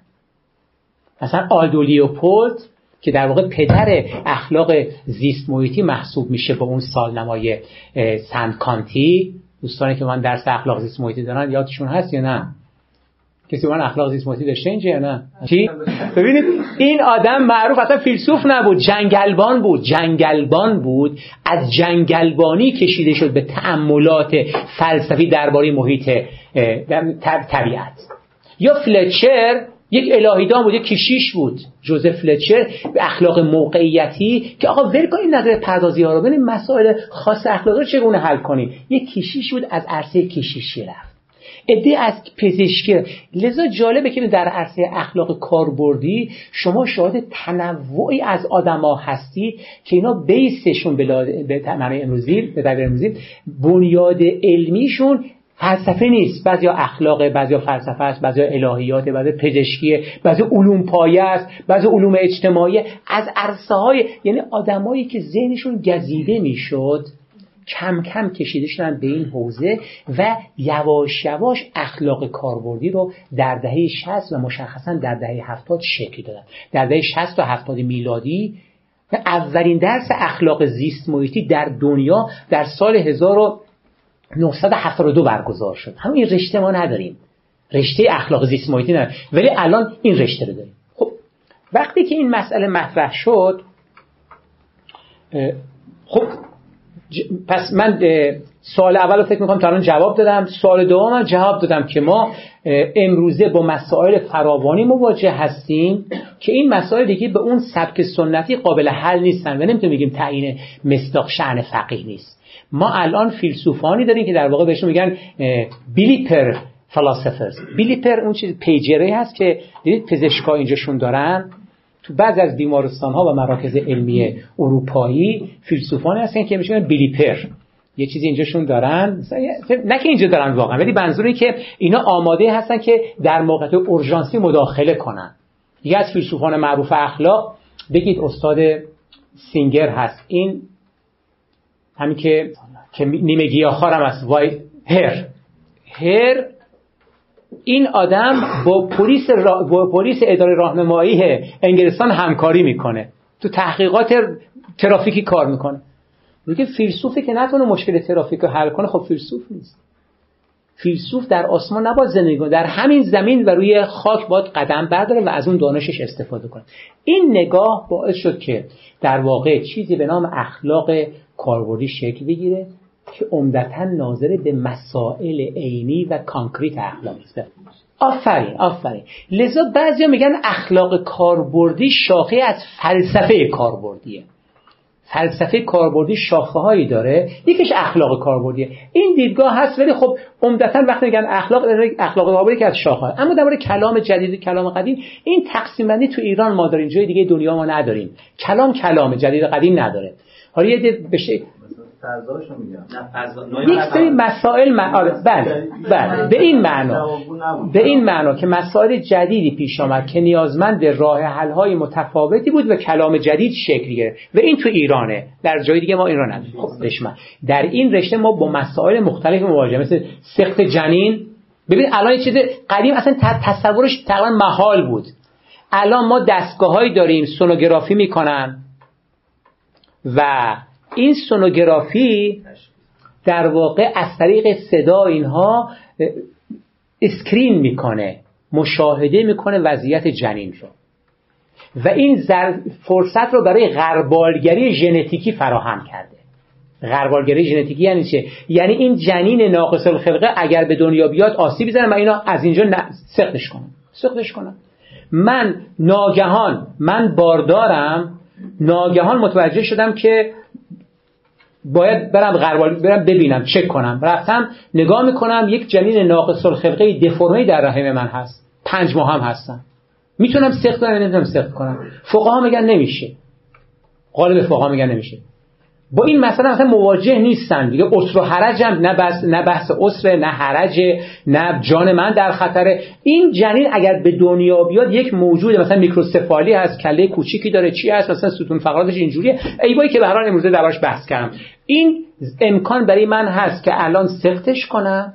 [SPEAKER 2] مثلا آلدو لیوپولد که در واقع پدر اخلاق زیست محیطی محسوب میشه به اون سالنمای سند کانتی. دوستانی که من درس اخلاق زیست محیطی دارن یادشون هست یا نه؟ کسی من اخلاق زیست محیطی داشته اینجا یا نه؟ چی؟ ببینید این آدم معروف اصلا فیلسوف نبود جنگلبان بود جنگلبان بود. از جنگلبانی کشیده شد به تأملات فلسفی درباره محیط طبیعت. یا فلچر یک الهیدان بود یک کشیش بود جوزف فلچر به اخلاق موقعیتی که آقا ول این نظر پردازی ها رو ببین مسائل خاص اخلاقی رو چگونه حل کنی یک کشیش بود از عرصه کشیشی رفت. عده از پزشکی لذا جالبه که در عرصه اخلاق کاربردی شما شاهد تنوعی از آدما هستی که اینا بیسشون به معنی امروزی به امروزی بنیاد علمیشون فلسفه نیست. بعضی اخلاق بعضی فلسفه است بعضی الهیات بعضی پزشکی بعضی علوم پایه است بعضی علوم اجتماعی. از عرصه های یعنی آدمایی که ذهنشون گزیده می‌شد کم کم کشیده شدن به این حوزه و یواش یواش اخلاق کاربردی رو در دهه 60 و مشخصا در دهه 70 شکل دادن. در دهه 60 و 70 میلادی اولین درس اخلاق زیست محیطی در دنیا در سال 1000 972 برگزار شد. همون این رشته ما نداریم. رشته اخلاق زیست محیطی نداریم. ولی الان این رشته رو داریم. خب وقتی که این مسئله مطرح شد خب پس من سال اول رو فکر می‌کنم تا الان جواب دادم. سال دوم هم جواب دادم که ما امروزه با مسائل فراوانی مواجه هستیم که این مسائل دیگه به اون سبک سنتی قابل حل نیستن و نمی‌تونیم بگیم تعیین مصداق شعن فقیه نیست. ما الان فیلسوفانی داریم که در واقع بهشون میگن بیلیپر فلاسفرز. بیلیپر اون چیز پیجره هست که دیدید پزشکا اینجاشون دارن. تو بعض از بیمارستان ها و مراکز علمی اروپایی فیلسوفانی هستن که میشن بلیپر یه چیزی اینجاشون دارن. نه که اینجا دارن واقعا ولی منظوری که اینا آماده هستن که در موقع اورژانسی مداخله کنن. یه از فیلسوفان معروف اخلاق بگید استاد سینگر هست. این همین که که نیمه است وای هر. هر این آدم با پلیس را... با پلیس اداره راهنمایی انگلستان همکاری می‌کنه. تو تحقیقات ترافیکی کار می‌کنه. میگه فیلسوفی که نتونه مشکل ترافیک رو حل کنه خب فیلسوف نیست. فیلسوف در آسمان نباید زندگی کنه. در همین زمین و روی خاک باید قدم برداره و از اون دانشش استفاده کنه. این نگاه باعث شد که در واقع چیزی به نام اخلاق کاربردی شکل بگیره که عمدتا ناظر به مسائل عینی و کانکریت اخلاقی است آفرین آفرین. لذا بعضیا میگن اخلاق کاربردی شاخه از فلسفه کاربردیه. فلسفه کاربردی شاخه هایی داره. یکیش اخلاق کاربردیه. این دیدگاه هست ولی خب عمدتا وقتی میگن اخلاق اخلاق کاربردی که از شاخه اما در مورد کلام جدید کلام قدیم این تقسیم بندی تو ایران ما داریم جای دیگه دنیا ما نداریم. کلام کلام جدید قدیم نداره. حالا یه بشه یک سری مسائل آره بله بله به این معنا به این معنا که مسائل جدیدی پیش آمد که نیازمند راه حل های متفاوتی بود و کلام جدید شکل گرفت. و این تو ایرانه. در جای دیگه ما این را نداریم. خب در این رشته ما با مسائل مختلف مواجه مثل سخت جنین. ببین الان چیز قدیم اصلا تصورش تقریبا محال بود. الان ما دستگاه داریم سونوگرافی می‌کنن و این سونوگرافی در واقع از طریق صدا اینها اسکرین می‌کنه مشاهده می‌کنه وضعیت جنین رو. و این فرصت رو برای غربالگری ژنتیکی فراهم کرده. غربالگری ژنتیکی یعنی چه؟ یعنی این جنین ناقص الخلقه اگر به دنیا بیاد آسیب بزنه من اینا از اینجا سختش کنم سختش کنم من ناگهان من باردارم ناگهان متوجه شدم که باید برم غربال برم ببینم چک کنم. رفتم نگاه می‌کنم یک جنین ناقص الخلقه دفرمه در رحم من هست. پنج ماه هم هستم می‌تونم سخت کنم نمی‌تونم سخت کنم؟ فقها میگن نمیشه. غالب فقها میگن نمیشه. با این مسئله اصلا مواجه نیستن دیگه. اسر و حرج هم نه بحث نه بحث اسر نه حرج نه جان من در خطره. این جنین اگر به دنیا بیاد یک موجود مثلا میکروسفالی هست کله کوچیکی داره چی هست؟ مثلا ستون فقراتش اینجوریه. ایوایی که به هر حال امروزه بحث کردم. این امکان برای من هست که الان سختش کنم؟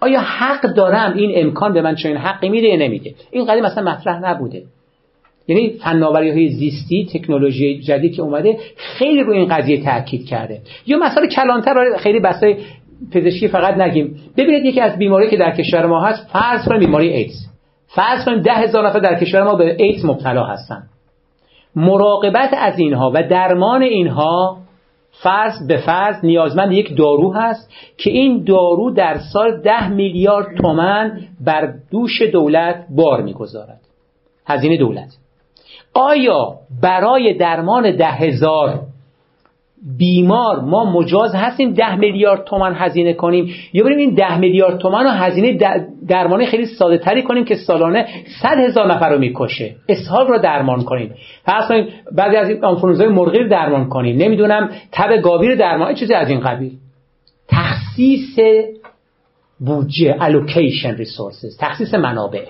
[SPEAKER 2] آیا حق دارم این امکان به من چنین حقی میده یا نمیده؟ این قدیم مثلا مطرح نبوده. یعنی فناوری های زیستی تکنولوژی جدید که اومده خیلی روی این قضیه تاکید کرده. یا مثلا کلانتر خیلی بسای پزشکی فقط نگیم. ببینید یکی از بیماری که در کشور ما هست فرض کنیم بیماری ایدز. فرض کنیم ده هزار نفر در کشور ما به ایدز مبتلا هستن. مراقبت از اینها و درمان اینها فرض به فرض نیازمند یک دارو هست که این دارو در سال ده میلیارد تومن بر دوش دولت بار می‌گذارد. هزینه دولت. آیا برای درمان ده هزار بیمار ما مجاز هستیم ده میلیارد تومن هزینه کنیم؟ یا بریم این ده میلیارد تومن رو هزینه درمانی خیلی ساده تری کنیم که سالانه صد هزار نفر رو می‌کشه. اسهال رو درمان کنیم. فرض کنیم بعضی از این آنفرونزای مرغی رو درمان کنیم. نمی‌دونم تب گاوی رو درمان چیزی از این قبیل. تخصیص بودجه allocation resources. تخصیص منابع.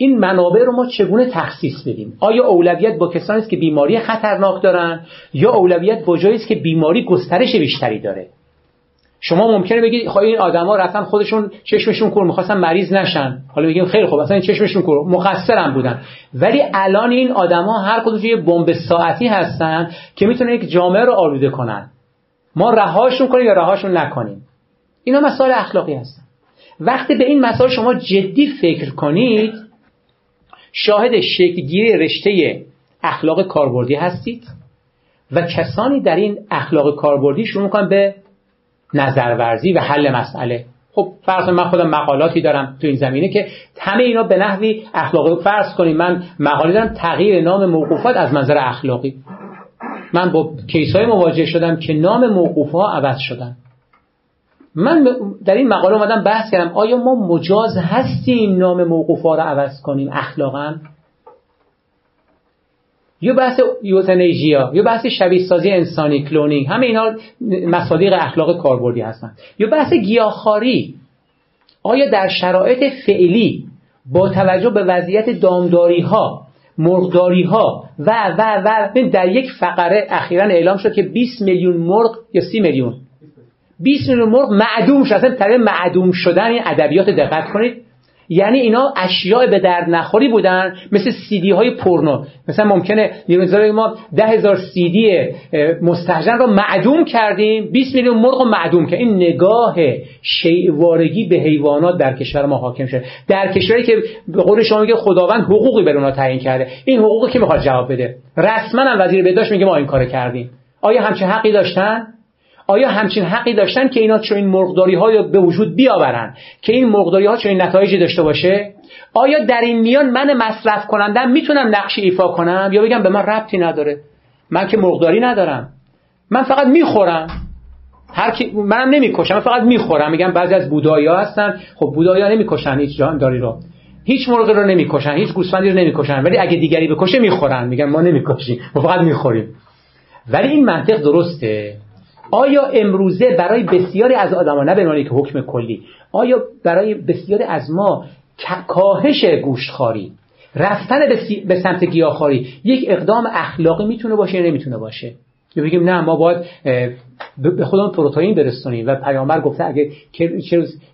[SPEAKER 2] این منابع رو ما چگونه تخصیص بدیم؟ آیا اولویت با کسانی است که بیماری خطرناک دارن؟ یا اولویت با جایی است که بیماری گسترش بیشتری داره؟ شما ممکنه بگید خب این آدما رفتن خودشون چشمشون کور می‌خواستن مریض نشن. حالا میگیم خیلی خوب اصلا این چشمشون کور مقصرم بودن. ولی الان این آدما هر کدوم یه بمب ساعتی هستن که می‌تونن یک جامعه رو آلوده کنن. ما رهاشون کنیم یا رهاشون نکنیم؟ اینا مسائل اخلاقی هستن. وقتی به این مسائل شما جدی فکر کنید شاهد شکلگیری رشته اخلاق کاربردی هستید و کسانی در این اخلاق کاربردی شروع می‌کنن به نظرورزی و حل مسئله. خب فرض من خودم مقالاتی دارم تو این زمینه که همه اینا به نحوی اخلاقی فرض کنیم. من مقاله دارم تغییر نام موقوفات از منظر اخلاقی. من با کیس های مواجه شدم که نام موقوف ها عوض شدن. من در این مقاله اومدم بحث کردم آیا ما مجاز هستیم نام موقوفا رو عوض کنیم اخلاقا؟ یا بحث یوتنیژیا یا بحث شبیه سازی انسانی کلونینگ همه اینا مصادیق اخلاق کاربردی هستن. یا بحث گیاهخواری آیا در شرایط فعلی با توجه به وضعیت دامداری ها مرغداری ها و و و در یک فقره اخیرا اعلام شد که 20 میلیون مرغ یا 30 میلیون 20 میلیون مرغ معدوم شد. اصلا معدوم شدن این ادبیات دقت کنید. یعنی اینا اشیاء به درد نخوری بودن مثل سیدی های پورنو. مثلا ممکنه یه ما ده هزار سیدی مستحجن رو معدوم کردیم 20 میلیون مرغ رو معدوم که این نگاه شیوارگی به حیوانات در کشور ما حاکم شده در کشوری که به قول شما میگه خداوند حقوقی بر اونها تعیین کرده. این حقوقی که می‌خواد جواب بده؟ رسما هم وزیر بهداشت میگه ما این کار کردیم. آیا همچین حقی داشتن؟ آیا همچین حقی داشتن که اینا چون این مرغداری های به وجود بیاورن؟ که این مرغداری ها این نتایجی داشته باشه؟ آیا در این میان من مصرف کنندم می‌تونم نقشی ایفا کنم؟ یا بگم به من ربطی نداره. من که مرغداری ندارم. من فقط می‌خورم. هر کی منم نمی‌کشم من فقط می‌خورم. میگم بعضی از بودایی ها هستن. خب بودایی ها نمی‌کشن هیچ داری رو هیچ مرغ رو نمی‌کشن هیچ گوسفندی رو نمی‌کشن. ولی اگه دیگری بکشه می‌خورن. میگن ما نمی‌کشیم ما فقط می‌خوریم. ولی این منطق درسته. آیا امروزه برای بسیاری از آدما نه به که حکم کلی آیا برای بسیاری از ما کاهش گوشتخواری رفتن به سمت گیاهخواری یک اقدام اخلاقی می‌تونه باشه یا نمی‌تونه باشه؟ یا بگیم نه ما باید به خودمون پروتئین برسونیم و پیامبر گفته اگه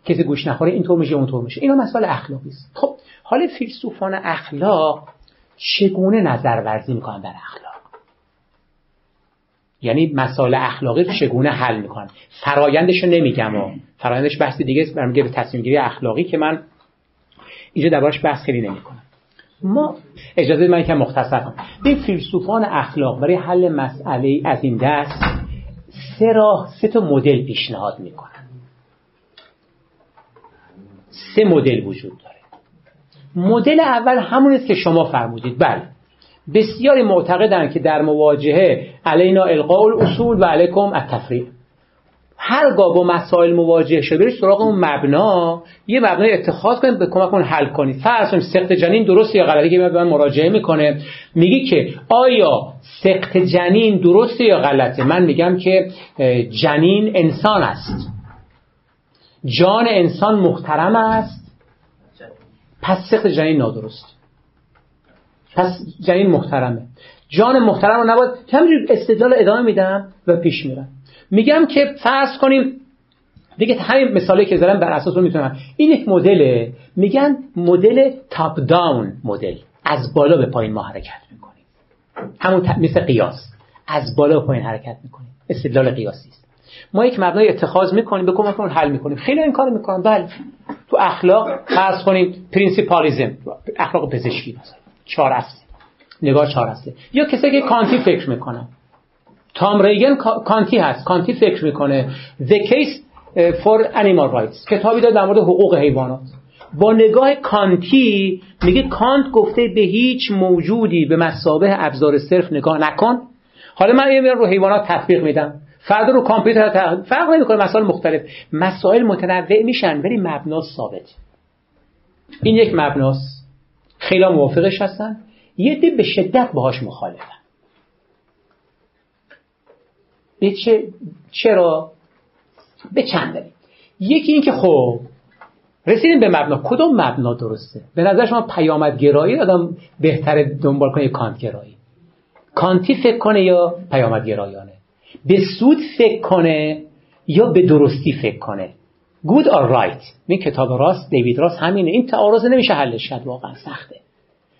[SPEAKER 2] کسی گوش نخوره اینطور میشه اونطور میشه. اینا مسئله اخلاقی است. خب حال فیلسوفان اخلاق چگونه نظر ورزی می‌کنن در اخلاق؟ یعنی مسائل اخلاقی رو چگونه حل می‌کنن؟ فرایندش رو نمیگم و فرایندش بحث دیگه است میگه به تصمیم گیری اخلاقی که من اینجا دربارش بحث خیلی نمی‌کنم. ما اجازه من که مختصر کنم. این فیلسوفان اخلاق برای حل مسئله از این دست سه راه سه تا مدل پیشنهاد می‌کنن. سه مدل وجود داره. مدل اول همون است که شما فرمودید. بله. بسیاری معتقدند که در مواجهه علینا القاء الاصول و علیکم التفریع هرگاه با مسائل مواجه شده برید سراغ اون مبنا. یه مبنای اتخاذ کنید به کمک حل کنید. فرض کنید سخت جنین درست یا غلطی که به من مراجعه می‌کنه. میگی که آیا سخت جنین درسته یا غلطه؟ من میگم که جنین انسان است. جان انسان محترم است. پس سخت جنین نادرست. پس جنین محترمه. جان محترم رو نباید همینجور استدلال ادامه میدم و پیش میرم. میگم که فرض کنیم دیگه همین مثالی که زدم بر اساس رو می‌تونم. این یک مدله. میگن مدل تاپ داون مدل. از بالا به پایین ما حرکت می‌کنیم. همون مثل قیاس. از بالا به پایین حرکت می‌کنیم. استدلال قیاسی است. ما یک مبنای اتخاذ می‌کنیم به کمک اون حل می‌کنیم. خیلی این کار می‌کنن بله. تو اخلاق فرض کنیم principlism اخلاق پزشکی مثلا. چهار اصل نگاه چهار اصله یا کسی که کانتی فکر می‌کنه. تام ریگن کانتی هست. کانتی فکر می‌کنه. The Case for Animal Rights. کتابی داره در مورد حقوق حیوانات. با نگاه کانتی میگه کانت گفته به هیچ موجودی به مسابه ابزار صرف نگاه نکن. حالا من یه رو حیوانات تطبیق میدم. فردا رو کامپیوتر فرق نمی‌کنه. مسائل مختلف. مسائل متنوع میشن ولی مبنا ثابت. این یک مبناست. خیلی موافقش هستن. یه دی به شدت باهاش مخالفن. به چه چرا؟ به چند دلیل. یکی این که خب رسیدیم به مبنا. کدوم مبنا درسته؟ به نظر شما پیامدگرایی آدم بهتر دنبال کنه کانت گرایی کانتی فکر کنه یا پیامدگرایانه؟ به سود فکر کنه یا به درستی فکر کنه؟ Good or right? این کتاب راست دیوید راست همینه. این تعارض نمیشه حلش کرد واقعا سخته.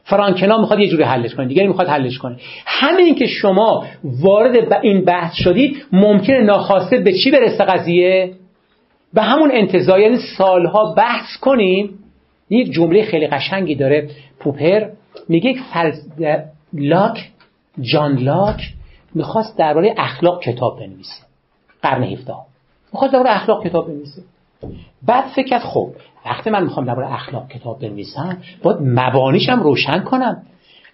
[SPEAKER 2] فرانکنا می‌خواد یه جوری حلش کنه دیگری می‌خواد حلش کنه. همین که شما وارد این بحث شدید ممکنه ناخواسته به چی برسه قضیه؟ به همون انتظار. یعنی سالها بحث کنیم. یک جمله خیلی قشنگی داره پوپر. میگه فرز... لاک جان لاک می‌خواست درباره اخلاق کتاب بنویسه. قرن 17 می‌خواست درباره اخلاق کتاب بنویسه. بعد فکر کرد خب وقتی من می‌خوام درباره اخلاق کتاب بنویسم باید مبانیشم روشن کنم.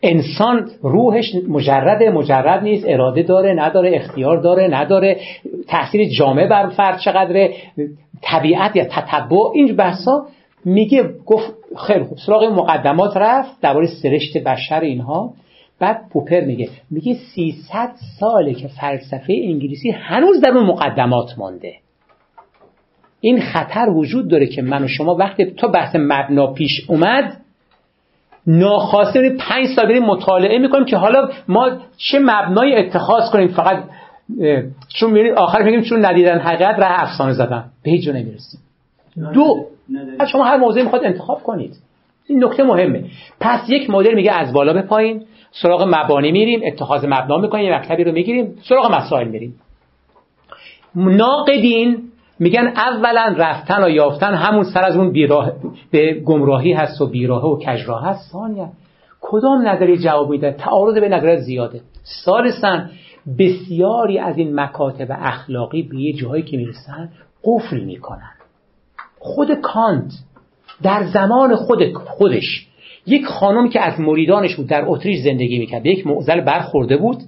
[SPEAKER 2] انسان روحش مجرد مجرد نیست اراده داره نداره اختیار داره نداره تاثیر جامعه بر فرد چقدره طبیعت یا تتبع این بحثا میگه گفت خیلی خوب سراغ مقدمات رفت درباره سرشت بشر اینها. بعد پوپر میگه میگه 300 ساله که فلسفه انگلیسی هنوز در مقدمات مانده. این خطر وجود داره که من و شما وقتی تو بحث مبنا پیش اومد ناخواسته بریم پنج سال بریم مطالعه می‌کنیم که حالا ما چه مبنای اتخاذ کنیم؟ فقط چون میریم آخر میگیم چون ندیدن حقیقت راه افسانه زدن. به هیچ جا نمی‌رسیم. دو شما هر موضوعی می‌خواد انتخاب کنید. این نکته مهمه. پس یک مدل میگه از بالا به پایین سراغ مبانی میریم اتخاذ مبنا می‌کنیم یه مکتبی رو می‌گیریم سراغ مسائل میریم. ناقدین میگن اولا رفتن و یافتن همون سر از اون بیراه به گمراهی هست و بیراه و کجراه هست. ثانیا کدام نظری جواب میده؟ تعارض به نظر زیاده. سالسن بسیاری از این مکاتب اخلاقی به یه جایی که می‌رسن قفل می‌کنن. خود کانت در زمان خود خودش یک خانم که از مریدانش بود در اتریش زندگی می‌کرد یک معزل برخورده بود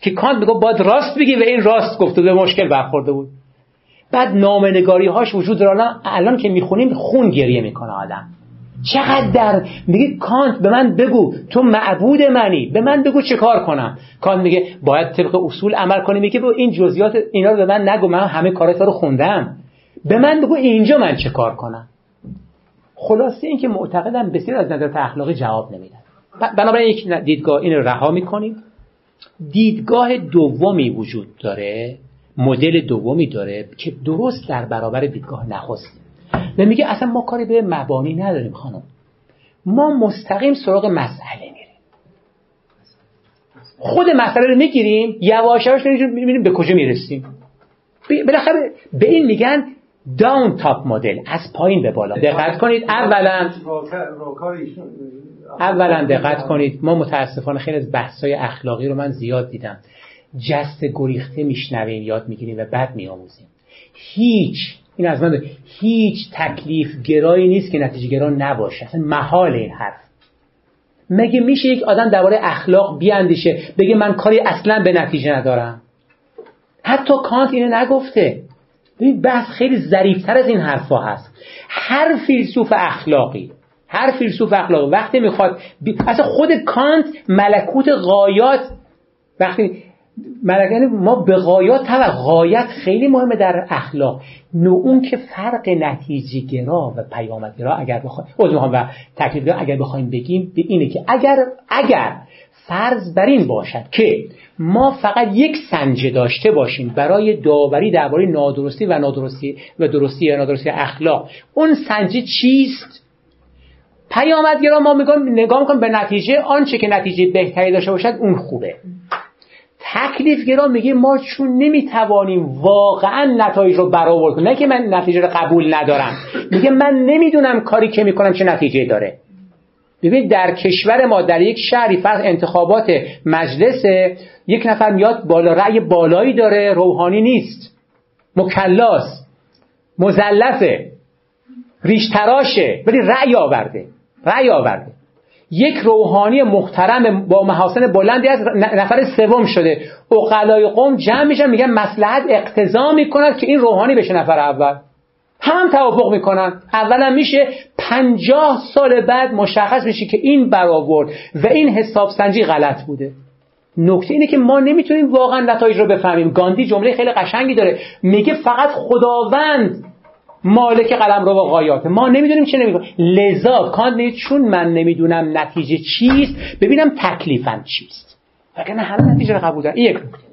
[SPEAKER 2] که کانت میگه باید راست بگی و این راست گفت و به مشکل برخورده بود. بعد نامنگاری هاش وجود داره. الان که می‌خونیم خون گریه می‌کنه آدم. چقدر در میگه کانت به من بگو. تو معبود منی. به من بگو چه کار کنم. کانت میگه باید طبق اصول عمل کنی. میگه بگو این جزئیات اینا رو به من نگو. من همه کارات رو خوندم. به من بگو اینجا من چه کار کنم. خلاصه اینکه معتقدم بسیار از نظر اخلاقی جواب نمیدن. بنابراین یک دیدگاه این رو رها می‌کنیم. دیدگاه دومی وجود داره. مدل دومی داره که درست در برابر دیدگاه نخست. و میگه اصلا ما کاری به مبانی نداریم خانم. ما مستقیم سراغ مسئله میریم. خود مسئله رو می‌گیریم یواش یواش می‌بینیم به کجا می‌رسیم. بالاخره به این میگن داون تاپ مدل از پایین به بالا. دقت کنید اولا اولا دقت کنید ما متاسفانه خیلی از بحث‌های اخلاقی رو من زیاد دیدم. جست گریخته میشنویم یاد می‌گیریم و بعد میآموزیم. هیچ این از من هیچ تکلیف گرایی نیست که نتیجه گرا نباشه. اصلا محال این حرف. مگه میشه یک آدم درباره اخلاق بیاندیشه بگه من کاری اصلا به نتیجه ندارم؟ حتی کانت اینو نگفته. این بحث خیلی ظریفتر از این حرفا هست. هر فیلسوف اخلاقی هر فیلسوف اخلاقی وقتی می‌خواد بی... اصلا خود کانت ملکوت غایات وقتی یعنی ما به غایات و غایت خیلی مهمه در اخلاق. نو اون که فرق نتیجه گرا و پیامدگرا اگر بخوایم و تکلیف اگر بخوایم بگیم به اینه که اگر اگر فرض بر این باشد که ما فقط یک سنجه داشته باشیم برای داوری درباره نادرستی و نادرستی و درستی یا نادرستی اخلاق اون سنجه چیست؟ پیامدگرا ما میگم نگاه می‌کنیم به نتیجه آنچه که نتیجه بهتری داشته باشد اون خوبه. تکلیفگرا میگه ما چون نمی‌توانیم واقعا نتایج رو برآورد کنیم. نه که من نتیجه رو قبول ندارم. میگه من نمی‌دونم کاری که می‌کنم چه نتیجه داره. ببین در کشور ما در یک شهری فرض انتخابات مجلس یک نفر میاد بالا رأی بالایی داره روحانی نیست. مکلاس مزلفه ریشتراشه. ولی رأی آورده رأی آورده. یک روحانی محترم با محاسن بلندی از نفر سوم شده. اقلای قوم جمع میشن میگن مسلحت اقتضا می‌کند که این روحانی بشه نفر اول. هم توافق می‌کنن. اولا میشه پنجاه سال بعد مشخص میشه که این برآورد و این حساب سنجی غلط بوده. نکته اینه که ما نمی‌تونیم واقعا نتایج رو بفهمیم. گاندی جمله خیلی قشنگی داره. میگه فقط خداوند مالک قلم رو با غایات. ما نمی‌دونیم چه نمی‌کنیم لذا کانت چون من نمی‌دونم نتیجه چیست ببینم تکلیفم چیست. وگرنه همه نتیجه رو قبول دارن. یک نکته.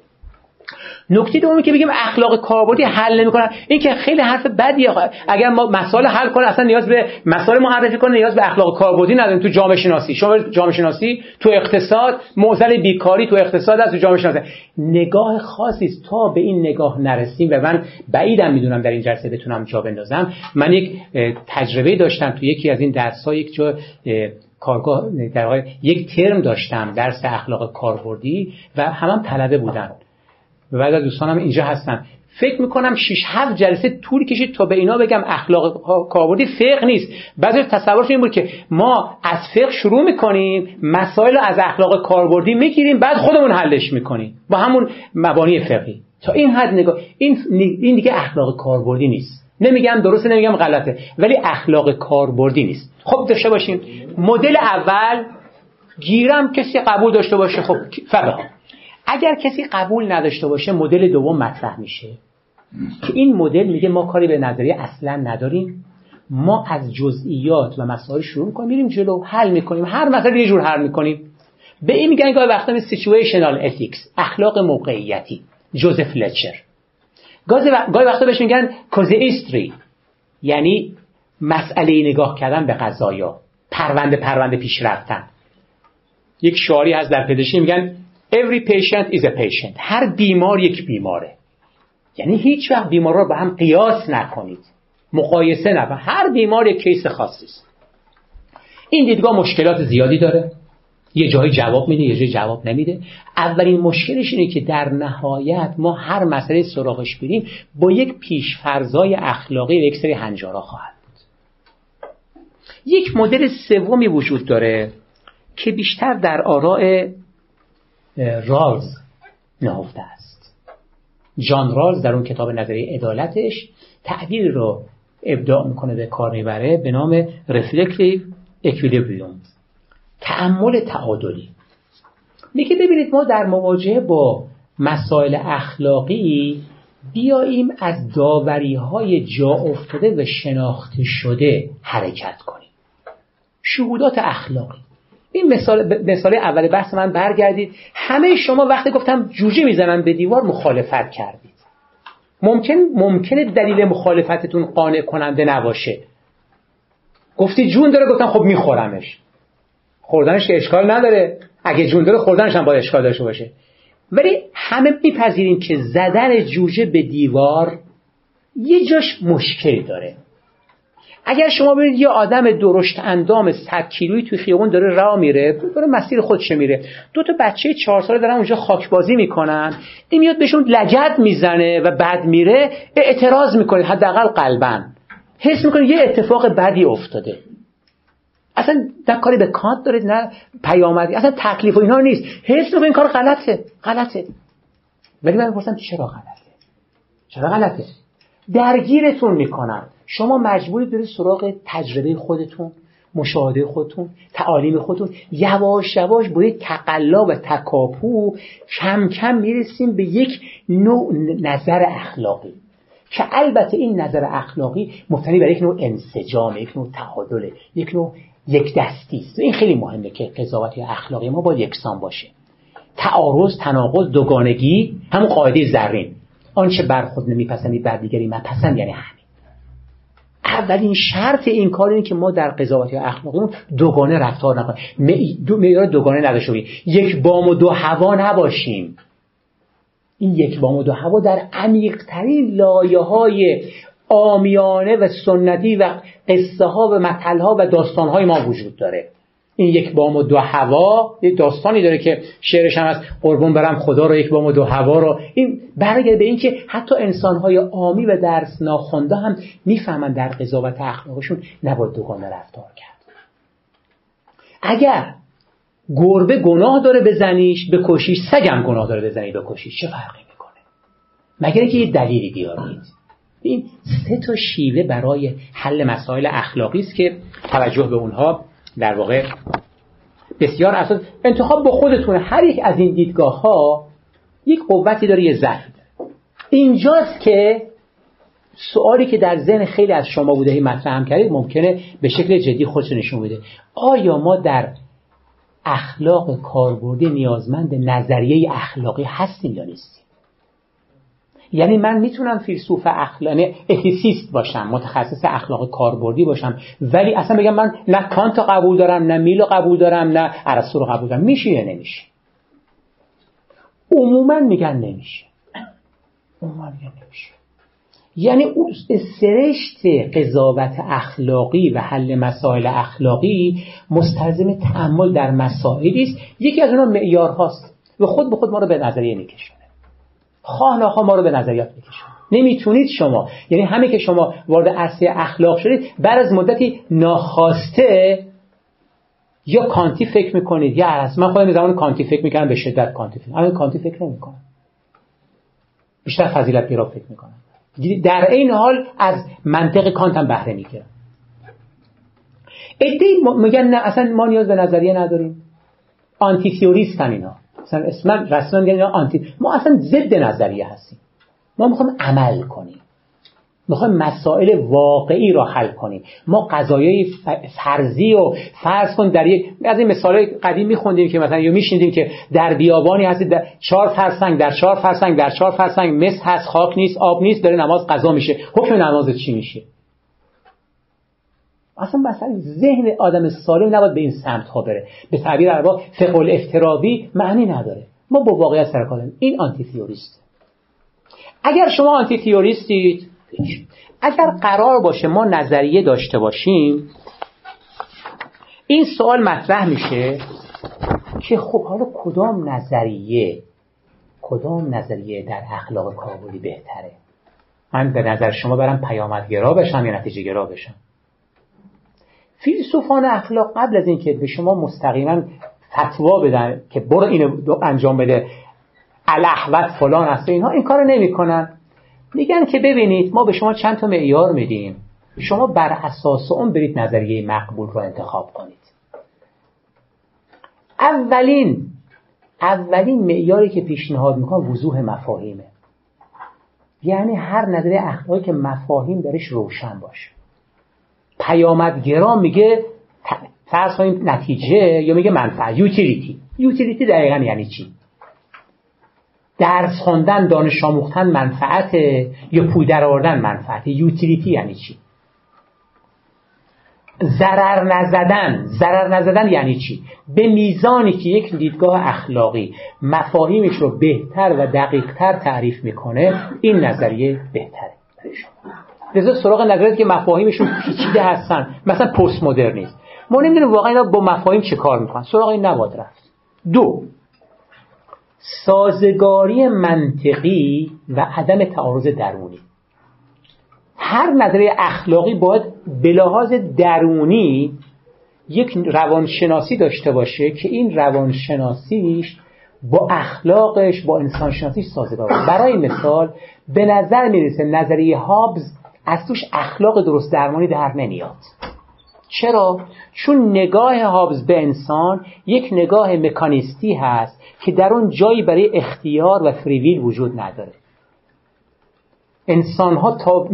[SPEAKER 2] نکته دومی که بگیم اخلاق کاربردی حل نمی‌کنن این که خیلی حرف بدیه. اگر ما مسائل حل کنه اصلا نیاز به مسائل معرفی کنه نیاز به اخلاق کاربردی نداریم تو جامعه شناسی. شما جامعه شناسی تو اقتصاد معضل بیکاری تو اقتصاد از تو جامعه شناسی. نگاه خاصی است. تا به این نگاه نرسیم و من بعیدم می‌دونم در این جلسه بتونم جا بندازم. من یک تجربه داشتم تو یکی از این درس ها یک جو کارگاه در یک ترم داشتم درس اخلاق کاربردی و هم, هم طلبه بودن. بعد دوستانم اینجا هستن. فکر می‌کنم 6 7 جلسه طول کشید تا به اینا بگم اخلاق کاربردی فقه نیست. بعضی تصورش این بود که ما از فقه شروع می‌کنیم مسائل از اخلاق کاربردی می‌گیریم بعد خودمون حلش می‌کنیم. با همون مبانی فقهی. تا این حد نگاه این این دیگه اخلاق کاربردی نیست. نمیگم درسته نمیگم غلطه ولی اخلاق کاربردی نیست. خب داشته باشیم مدل اول گیرم کسی قبول داشته باشه. خب فبها اگر کسی قبول نداشته باشه مدل دوم مطرح میشه. که این مدل میگه ما کاری به نظریه اصلا نداریم. ما از جزئیات و مسائل شروع می‌کنیم میریم جلو حل می‌کنیم. هر مسئله یه جور حل می‌کنیم. به این میگن گاهی وقتا situational ethics اخلاق موقعیتی. جوزف فلچر. گاهی وقتا بهش میگن casuistry یعنی مسئله نگاه کردن به قضایا. پرونده پرونده پیش رفتن. یک شعاری هست در پزشکی میگن every patient is a patient. هر بیمار یک بیماره. یعنی هیچ وقت بیمار رو به هم قیاس نکنید. مقایسه نکنید هر بیمار یک کیس خاصی است. این دیدگاه مشکلات زیادی داره. یه جایی جواب میده یه جایی جواب نمیده. اولین مشکلش اینه که در نهایت ما هر مسئله سراغش بریم با یک پیشفرزای اخلاقی و یک سری هنجارا خواهد بود. یک مدل سومی وجود داره که بیشتر در آراء رالز نهفته است. جان رالز در اون کتاب نظریه عدالتش تعبیر رو ابداع می‌کنه به کار می‌بره به نام رفلکتیو اکویلیبریوم تعمل تعادلی. میگه ببینید ما در مواجهه با مسائل اخلاقی بیاییم از داوری های جا افتاده و شناخته شده حرکت کنیم. شهودات اخلاقی. این مثال, مثال اول بحث من برگردید. همه شما وقتی گفتم جوجه می‌زنن به دیوار مخالفت کردید. ممکن ممکنه دلیل مخالفتتون قانع کننده نباشه. گفتی جون داره گفتم خب میخورمش. خوردنش که اشکال نداره. اگه جون داره خوردنش هم باید اشکال داشته باشه. ولی همه میپذیریم که زدن جوجه به دیوار یه جاش مشکل داره. اگر شما ببینید یه آدم درشت اندام 100 کیلویی توی خیابون داره راه میره داره مسیر خودش میره. دو تا بچه چهار ساله دارن اونجا خاک بازی می‌کنن. این میاد بهشون لگد می‌زنه و بعد میره اعتراض می‌کنه حداقل قلبا. حس می‌کنه یه اتفاق بدی افتاده. اصلا نه کاری به کانت دارید نه پیامدی اصلا تکلیف و اینا نیست. حس می‌کنه این کار غلطه غلطه. ولی من می‌پرسم چرا غلطه؟ چرا غلطه؟ درگیرتون می‌کنن. شما مجبوری برید سراغ تجربه خودتون مشاهده خودتون تعالیم خودتون. یواش یواش با یک تقلا و تکاپو کم کم می‌رسیم به یک نوع نظر اخلاقی. که البته این نظر اخلاقی مبتنی بر یک نوع انسجام یک نوع تعادله یک نوع یک دستی است. این خیلی مهمه که قضاوت اخلاقی ما با یکسان باشه. تعارض تناقض دوگانگی همون قاعده زرین. آنچه بر خود نمیپسندی بر دیگری پسند یعنی همین. اولین شرط این کار اینه که ما در قضاوت اخلاقیمون دوگانه رفتار نکنیم. دو معیار دوگانه نداشته باشیم یک بام و دو هوا نباشیم. این یک بام و دو هوا در عمیقترین لایه های آمیانه و سنتی و قصه ها و مطل ها و داستان های ما وجود داره. این یک بام و دو هوا یک داستانی داره که شعرش هم از قربون برم خدا رو یک بام و دو هوا رو. این برگرده به اینکه حتی انسان های آمی و درس ناخونده هم می‌فهمن در قضاوت اخلاقشون نباید دوگانه رفتار کرد. اگر گربه گناه داره بزنیش بکشیش سگم گناه داره بزنی بکشیش چه فرقی می‌کنه؟ مگر اینکه یه دلیلی بیارید؟ این سه تا شیوه برای حل مسائل اخلاقی است که توجه به اونها در واقع بسیار اساس انتخاب با خودتون هر یک از این دیدگاه ها یک قوتی داره یه ضعف اینجاست که سوالی که در ذهن خیلی از شما بوده مطرح هم کردید ممکنه به شکل جدی خودش نشون بده. آیا ما در اخلاق کاربردی نیازمند نظریه اخلاقی هستیم یا نیستیم؟ یعنی من می‌تونم فیلسوف اخلاقی یعنی اتیسیست باشم متخصص اخلاق کاربردی باشم. ولی اصلا بگم من نه کانت قبول دارم نه میل قبول دارم نه ارسطو رو قبول دارم. میشه یا نمیشه؟ عموما میگن نمیشه. عموما میگن نمیشه. یعنی سرشت قضاوت اخلاقی و حل مسائل اخلاقی مستلزم تعمل در مسائلی است. یکی از اونها معیارهاست و خود به خود ما رو به نظریه میکشونه خواه ناخواه ما رو به نظریات میکشونه نمی‌تونید شما یعنی همه که شما وارد عرصه اخلاق شدید بعد از مدتی ناخواسته یا کانتی فکر می‌کنید. یا عرص من خودم زمان کانتی فکر می‌کنم به شدت کانتی فکر الان کانتی فکر نمی‌کنم. بیشتر فضیلت گرا فکر می‌کنم. در این حال از منطق کانت هم بهره می‌گیرم. ادهی میگن نه اصلا ما نیاز به نظریه نداریم. آنتی تیوریستن اینا. مثلا اسم رسما میگن آنتی ما اصلا ضد نظریه هستیم. ما می‌خوایم عمل کنیم. می‌خوایم مسائل واقعی را حل کنیم. ما قضایای فرضی و فرض کن در یک از این مثال قدیم میخوندیم که مثلا یا میشنیدیم که در بیابانی هستی در چهار فرسنگ در چهار فرسنگ در چهار فرسنگ مس هست خاک نیست آب نیست داره نماز قضا میشه. حکم نماز چی میشه؟ اصلا مثلا ذهن آدم سالم نباید به این سمت ها بره. به تعبیر عربا فقه الافترابی معنی نداره. ما با واقعیت سر این آنتی تیوریست اگر شما آنتی تیوریستید اگر قرار باشه ما نظریه داشته باشیم این سوال مطرح میشه که خب حالا کدام نظریه کدام نظریه در اخلاق کابلی بهتره؟ من به نظر شما برم پیامدگرا بشم یا نتیجه گرا بشم؟ فیلسوفان اخلاق قبل از اینکه به شما مستقیما فتوا بدن که برو اینو انجام بده الاحوت فلان است اینها این کارو نمی‌کنن. میگن که ببینید ما به شما چند تا معیار میدیم. شما بر اساس اون برید نظریه مقبول رو انتخاب کنید. اولین اولین معیاری که پیشنهاد می‌کنم وضوح مفاهیمه. یعنی هر نظریه اخلاقی که مفاهیم درش روشن باشه. پیامدگرا میگه فرض کنیم نتیجه یا میگه منفعت یوتیلیتی. یوتیلیتی دقیقا یعنی چی؟ درس خوندن دانش آموختن منفعت یا پول در آوردن منفعت؟ یوتیلیتی یعنی چی؟ ضرر نزدن. ضرر نزدن یعنی چی؟ به میزانی که یک دیدگاه اخلاقی مفاهیمش رو بهتر و دقیقتر تعریف می‌کنه این نظریه بهتره. لذا سراغ نظریات که مفاهیمشون پیچیده هستن. مثلا پست مدرنیسم ما نمی‌دونیم واقعا با مفاهیم چه کار می‌کنن. سراغ این نباید رفت. دو سازگاری منطقی و عدم تعارض درونی. هر نظریه اخلاقی باید به درونی یک روانشناسی داشته باشه که این روانشناسیش با اخلاقش با انسانشناسیش سازگار برای مثال به نظر می‌رسه نظریه هابز از توش اخلاق درست درمانی در نمیاد. چرا؟ چون نگاه هابز به انسان یک نگاه مکانیستی هست که در اون جایی برای اختیار و فریویل وجود نداره. انسان ها تا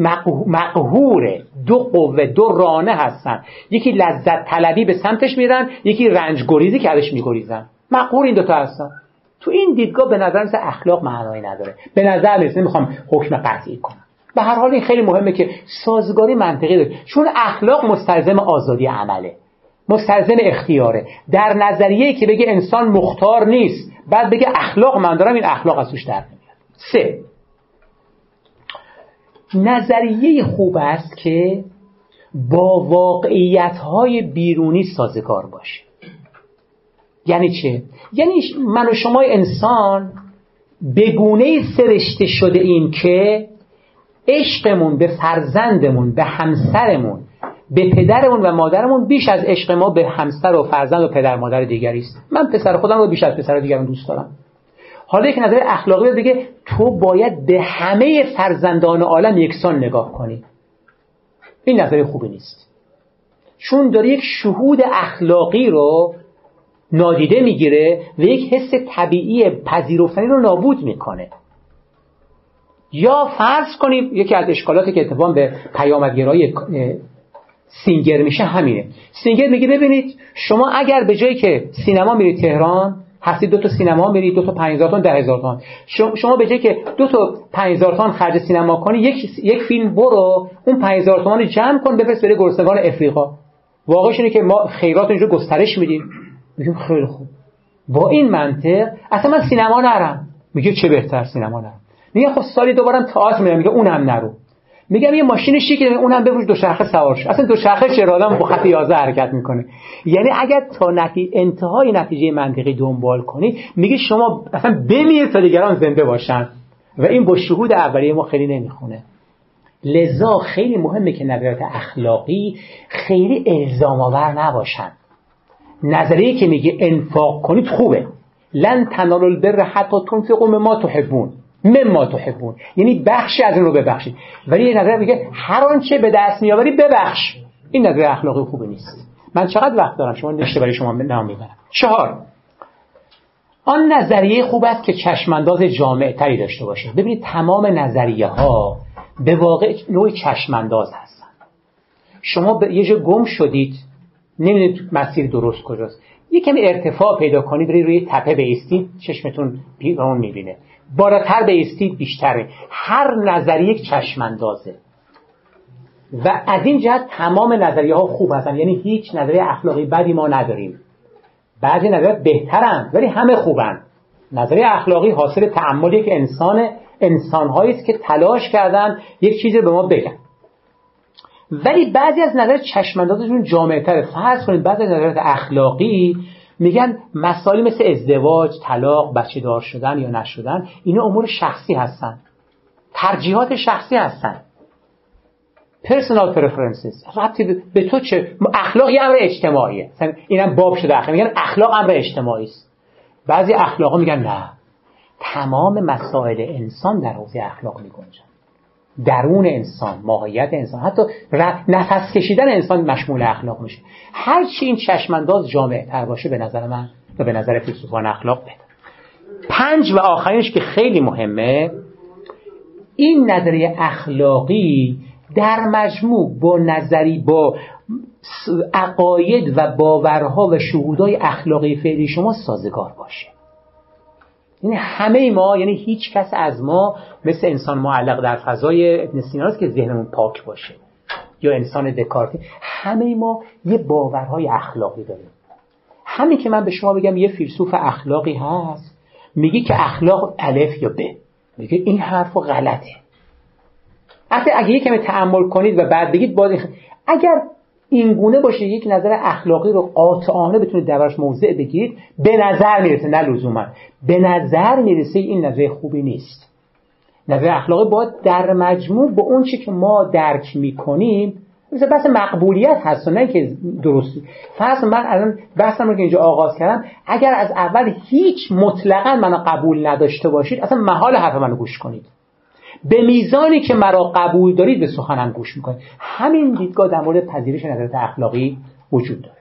[SPEAKER 2] مقهور دو قوه دو رانه هستن. یکی لذت طلبی به سمتش میرن یکی رنج گریزی که ازش میگریزن. مقهور این دوتا هستن. تو این دیدگاه به نظر اخلاق معنایی نداره. به نظر می‌رسه می‌خوام حکم قطعی کنم. به هر حال این خیلی مهمه که سازگاری منطقی داره. چون اخلاق مستلزم آزادی عمله مستلزم اختیاره. در نظریه که بگه انسان مختار نیست بعد بگه اخلاق من دارم این اخلاق از توش در نمیاد سه. نظریه خوب است که با واقعیت های بیرونی سازگار باشه. یعنی چه؟ یعنی من و شما انسان به گونه سرشته شده این که عشقمون به فرزندمون به همسرمون به پدرمون و مادرمون بیش از عشق ما به همسر و فرزند و پدر مادر دیگری است. من پسر خودم رو بیش از پسر دیگران دوست دارم. حالا یک نظر اخلاقی بگه تو باید به همه فرزندان عالم یکسان نگاه کنی. این نظر خوبی نیست. چون داره یک شهود اخلاقی رو نادیده می‌گیره و یک حس طبیعی پذیرفتنی رو نابود می‌کنه. یا فرض کنیم یکی از اشکالاتی که اتفاق به پیامدگرای سینگر میشه همینه. سینگر میگه ببینید شما اگر به جایی که سینما میرید تهران هستی دو تا سینما میرید دو تا 5000 تومن 10000 تومن شما به جایی که دو تا 5000 تومن خرج سینما کنی یک یک فیلم برو اون 5000 تومن جمع کن بفرست بره گرسنگان افریقا. واقعش اینه که ما خیرات اینجا گسترش میدیم. میگیم خیلی خوب. با این منطق اصلا من سینما نرم. میگه چه بهتر سینما نرم؟ میگه خب سالی دوبارم تئاتر میرم میگه اونم نرو. میگم یه ماشین شیک اونم بفروش دوچرخه سوار شو اصلا دوچرخه چرا؟ آدم با خط 11 حرکت می‌کنه. یعنی اگر تا نتی... انتهای نتیجه منطقی دنبال کنی میگه شما اصلا بمیر تا دیگران زنده باشن. و این با شهود اولیه ما خیلی نمی‌خونه. لذا خیلی مهمه که نظریات اخلاقی خیلی الزام آور نباشن. نظریه که میگه انفاق کنید خوبه. لن تنالوا البر حتی تنفقوا مما تحبون. مما تحبون. یعنی بخشی از این رو ببخشید. ولی یه نظر میگه هر آنچه به دست میآوری ببخش. این نظر اخلاقی خوبی نیست. من چقدر وقت دارم؟ شما نشته برای شما نام می‌برم. چهار. آن نظریه خوب است که چشمانداز جامع تری داشته باشه ببینید تمام نظریه ها به واقع نوع چشمانداز هستن شما به یه جا گم شدید. نمی‌دونید مسیر درست کجاست. یه کمی ارتفاع پیدا کنید برید روی تپه بیستید. چشمتون اون می‌بینه. بالاتر بیستید بیشتره. هر نظریه یک چشماندازه. و از این جهت تمام نظریه ها خوب هستن. یعنی هیچ نظریه اخلاقی بدی ما نداریم. بعضی نظریات بهترن ولی همه خوبن. نظریه اخلاقی حاصل تعمل یک انسان انسانهایی است که تلاش کردن یک چیزی به ما بگن. ولی بعضی از نظر چشماندازشون جامعتره. فرض کنید بعضی از نظرات اخلاقی میگن مسائلی مثل ازدواج، طلاق، بچه دار شدن یا نشدن اینا امور شخصی هستن. ترجیحات شخصی هستن. Personal preferences. ربطی به تو چه؟ اخلاق یه امر اجتماعیه. اینم باب شده. اخلاق میگن اخلاق امر اجتماعی است. بعضی اخلاقا میگن نه. تمام مسائل انسان در حوزه اخلاق میگنجن. درون انسان ماهیت انسان حتی نفس کشیدن انسان مشمول اخلاق میشه. هر چی این چشمانداز جامعه تر باشه به نظر من و به نظر فیلسوفان اخلاق بده پنج و آخرینش که خیلی مهمه این نظریه اخلاقی در مجموع با نظری با عقاید و باورها و شهودهای اخلاقی فعلی شما سازگار باشه. یعنی همه ما یعنی هیچ کس از ما مثل انسان معلق در فضای ابن سینا که ذهنمون پاک باشه. یا انسان دکارتی. همه ما یه باورهای اخلاقی داریم. همین که من به شما بگم یه فیلسوف اخلاقی هست میگی که اخلاق الف یا ب. میگه این حرف غلطه. حتی اگه یکم تعمل کنید و بعد بگید باز اگر این گونه باشه یک نظر اخلاقی رو قاطعانه بتونید درش موضع بگیرید به نظر می‌رسه نه لزوما. به نظر می‌رسه این نظر خوبی نیست. نظر اخلاقی باید در مجموع به اون چی که ما درک می‌کنیم مثل بحث مقبولیت هست و نه که درستی فرض من الان بحثم رو که اینجا آغاز کردم اگر از اول هیچ مطلقا منو قبول نداشته باشید اصلا محال حرف منو گوش کنید. به میزانی که مرا قبول دارید به سخنم گوش می‌کنید. همین دیدگاه در مورد پذیرش نظرات اخلاقی وجود داره.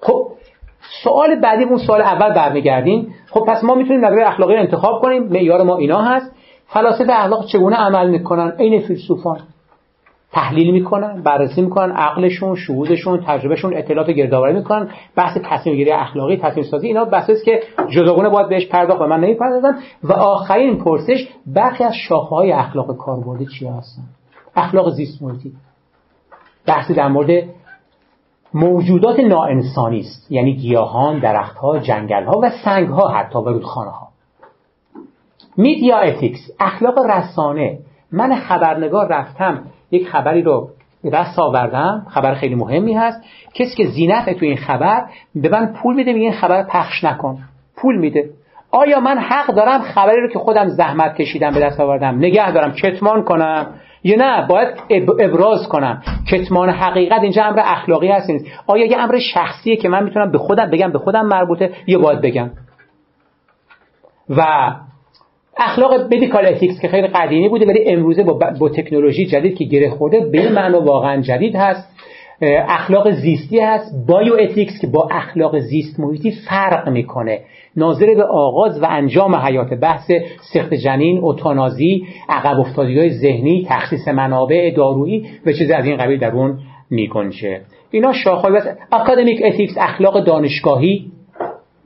[SPEAKER 2] خب سوال بعدی اون سوال اول برمیگردیم. خب پس ما می‌تونیم نظر اخلاقی رو انتخاب کنیم. معیار ما اینا هست. فلاسفه اخلاق چگونه عمل می‌کنن؟ عین فیلسوفان. تحلیل می‌کنن بررسی می‌کنن عقلشون شهودشون تجربهشون اطلاعات گردآوری می‌کنن بحث تصمیم گیری اخلاقی تصمیم سازی اینا بحثی است که جداگانه باید بهش پرداخت و من نمی‌پردازم. و آخرین پرسش برخی از شاخه‌های اخلاق کاربردی چی هستن؟ اخلاق زیست محیطی بحثی در مورد موجودات ناانسانی است. یعنی گیاهان درختها جنگلها و سنگها حتی و رودخانه ها میدیا اتیکس اخلاق رسانه. من خبرنگار رفتم یک خبری رو دست آوردم. خبر خیلی مهمی هست. کسی که زینت تو این خبر به من پول میده میگه این خبر پخش نکن. پول میده. آیا من حق دارم خبری رو که خودم زحمت کشیدم به دست آوردم؟ نگه دارم. کتمان کنم. یا نه باید ابراز کنم. کتمان حقیقت اینجا امر اخلاقی هست آیا یه امر شخصیه که من می‌تونم به خودم بگم به خودم مربوطه؟ یا باید بگم. و اخلاق medical ethics که خیلی قدیمی بوده ولی امروزه با, با تکنولوژی جدید که گره خورده به این معنی واقعا جدید هست. اخلاق زیستی هست. bioethics که با اخلاق زیست محیطی فرق می‌کنه. ناظر به آغاز و انجام حیات بحث سقط جنین اوتانازی عقب افتادگی های ذهنی تخصیص منابع دارویی و چیزی از این قبیل در اون میگنجه. اینا شاخهای academic ethics اخلاق دانشگاهی.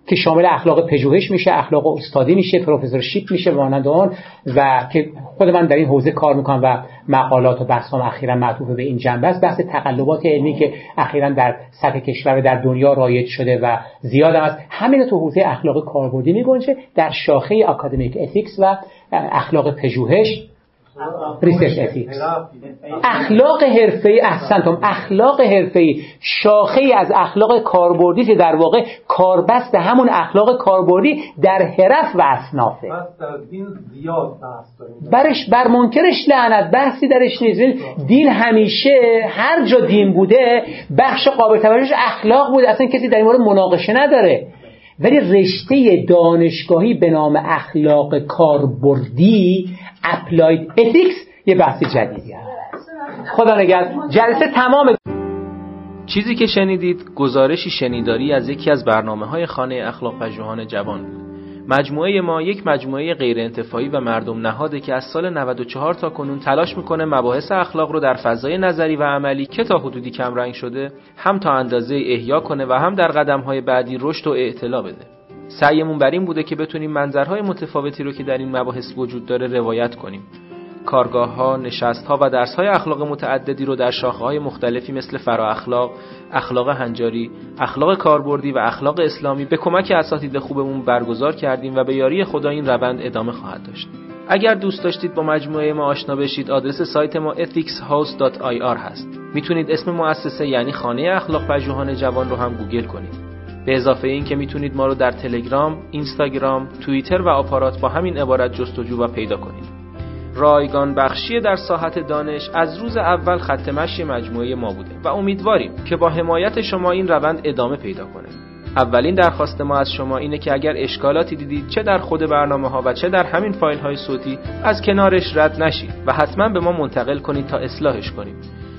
[SPEAKER 2] که شامل اخلاق پژوهش میشه اخلاق استادی میشه professorship میشه مانند اون و که خود من در این حوزه کار می‌کنم و مقالات و بحثام اخیرا معطوف به این جنبه است. بحث تقلبات علمی که اخیرا در سطح کشور و در دنیا رایج شده و زیاد هم است. همین تو حوزه اخلاق کاربردی میگنجه در شاخه academic ethics و اخلاق پژوهش. research ethics اخلاق حرفه‌ای احسنتم. اخلاق حرفه‌ای شاخه ای از اخلاق کاربردی که در واقع کاربست همون اخلاق کاربردی در حرف و اصنافه. برش بر منکرش لعنت بحثی درش نیست. دین همیشه هر جا دین بوده بخش قابل توجهش اخلاق بوده اصلا کسی در این مورد مناقشه نداره. ولی رشته دانشگاهی به نام اخلاق کاربردی applied ethics یه بحث جدیدی هست. خدا نگرد جلسه تمام.
[SPEAKER 1] چیزی که شنیدید گزارشی شنیداری از یکی از برنامه های خانه اخلاق پژوهان جوان بود. مجموعه ما یک مجموعه غیر انتفاعی و مردم نهاده که از سال 94 تا کنون تلاش می‌کنه مباحث اخلاق رو در فضای نظری و عملی که تا حدودی کمرنگ شده هم تا اندازه احیا کنه و هم در قدمهای بعدی رشد و اعتلا بده. سعیمون بر این بوده که بتونیم منظرهای متفاوتی رو که در این مباحث وجود داره روایت کنیم کارگاه ها، نشست ها و درس های اخلاق متعددی رو در شاخه های مختلفی مثل فرا اخلاق، اخلاق هنجاری، اخلاق کاربردی و اخلاق اسلامی به کمک اساتید خوبمون برگزار کردیم و به یاری خدا این روند ادامه خواهد داشت. اگر دوست داشتید با مجموعه ما آشنا بشید آدرس سایت ما ethicshouse.ir هست. می‌تونید اسم مؤسسه یعنی خانه اخلاق پژوهان جوان رو هم گوگل کنید. به اضافه این که می‌تونید ما رو در تلگرام، اینستاگرام، توییتر و آپارات با همین عبارت جستجو و پیدا کنید. رایگان بخشی در ساحت دانش از روز اول خط مشی مجموعه ما بوده و امیدواریم که با حمایت شما این روند ادامه پیدا کنه. اولین درخواست ما از شما اینه که اگر اشکالاتی دیدید چه در خود برنامه ها و چه در همین فایل های صوتی از کنارش رد نشید و حتما به ما منتقل کنید تا اصلاحش کنیم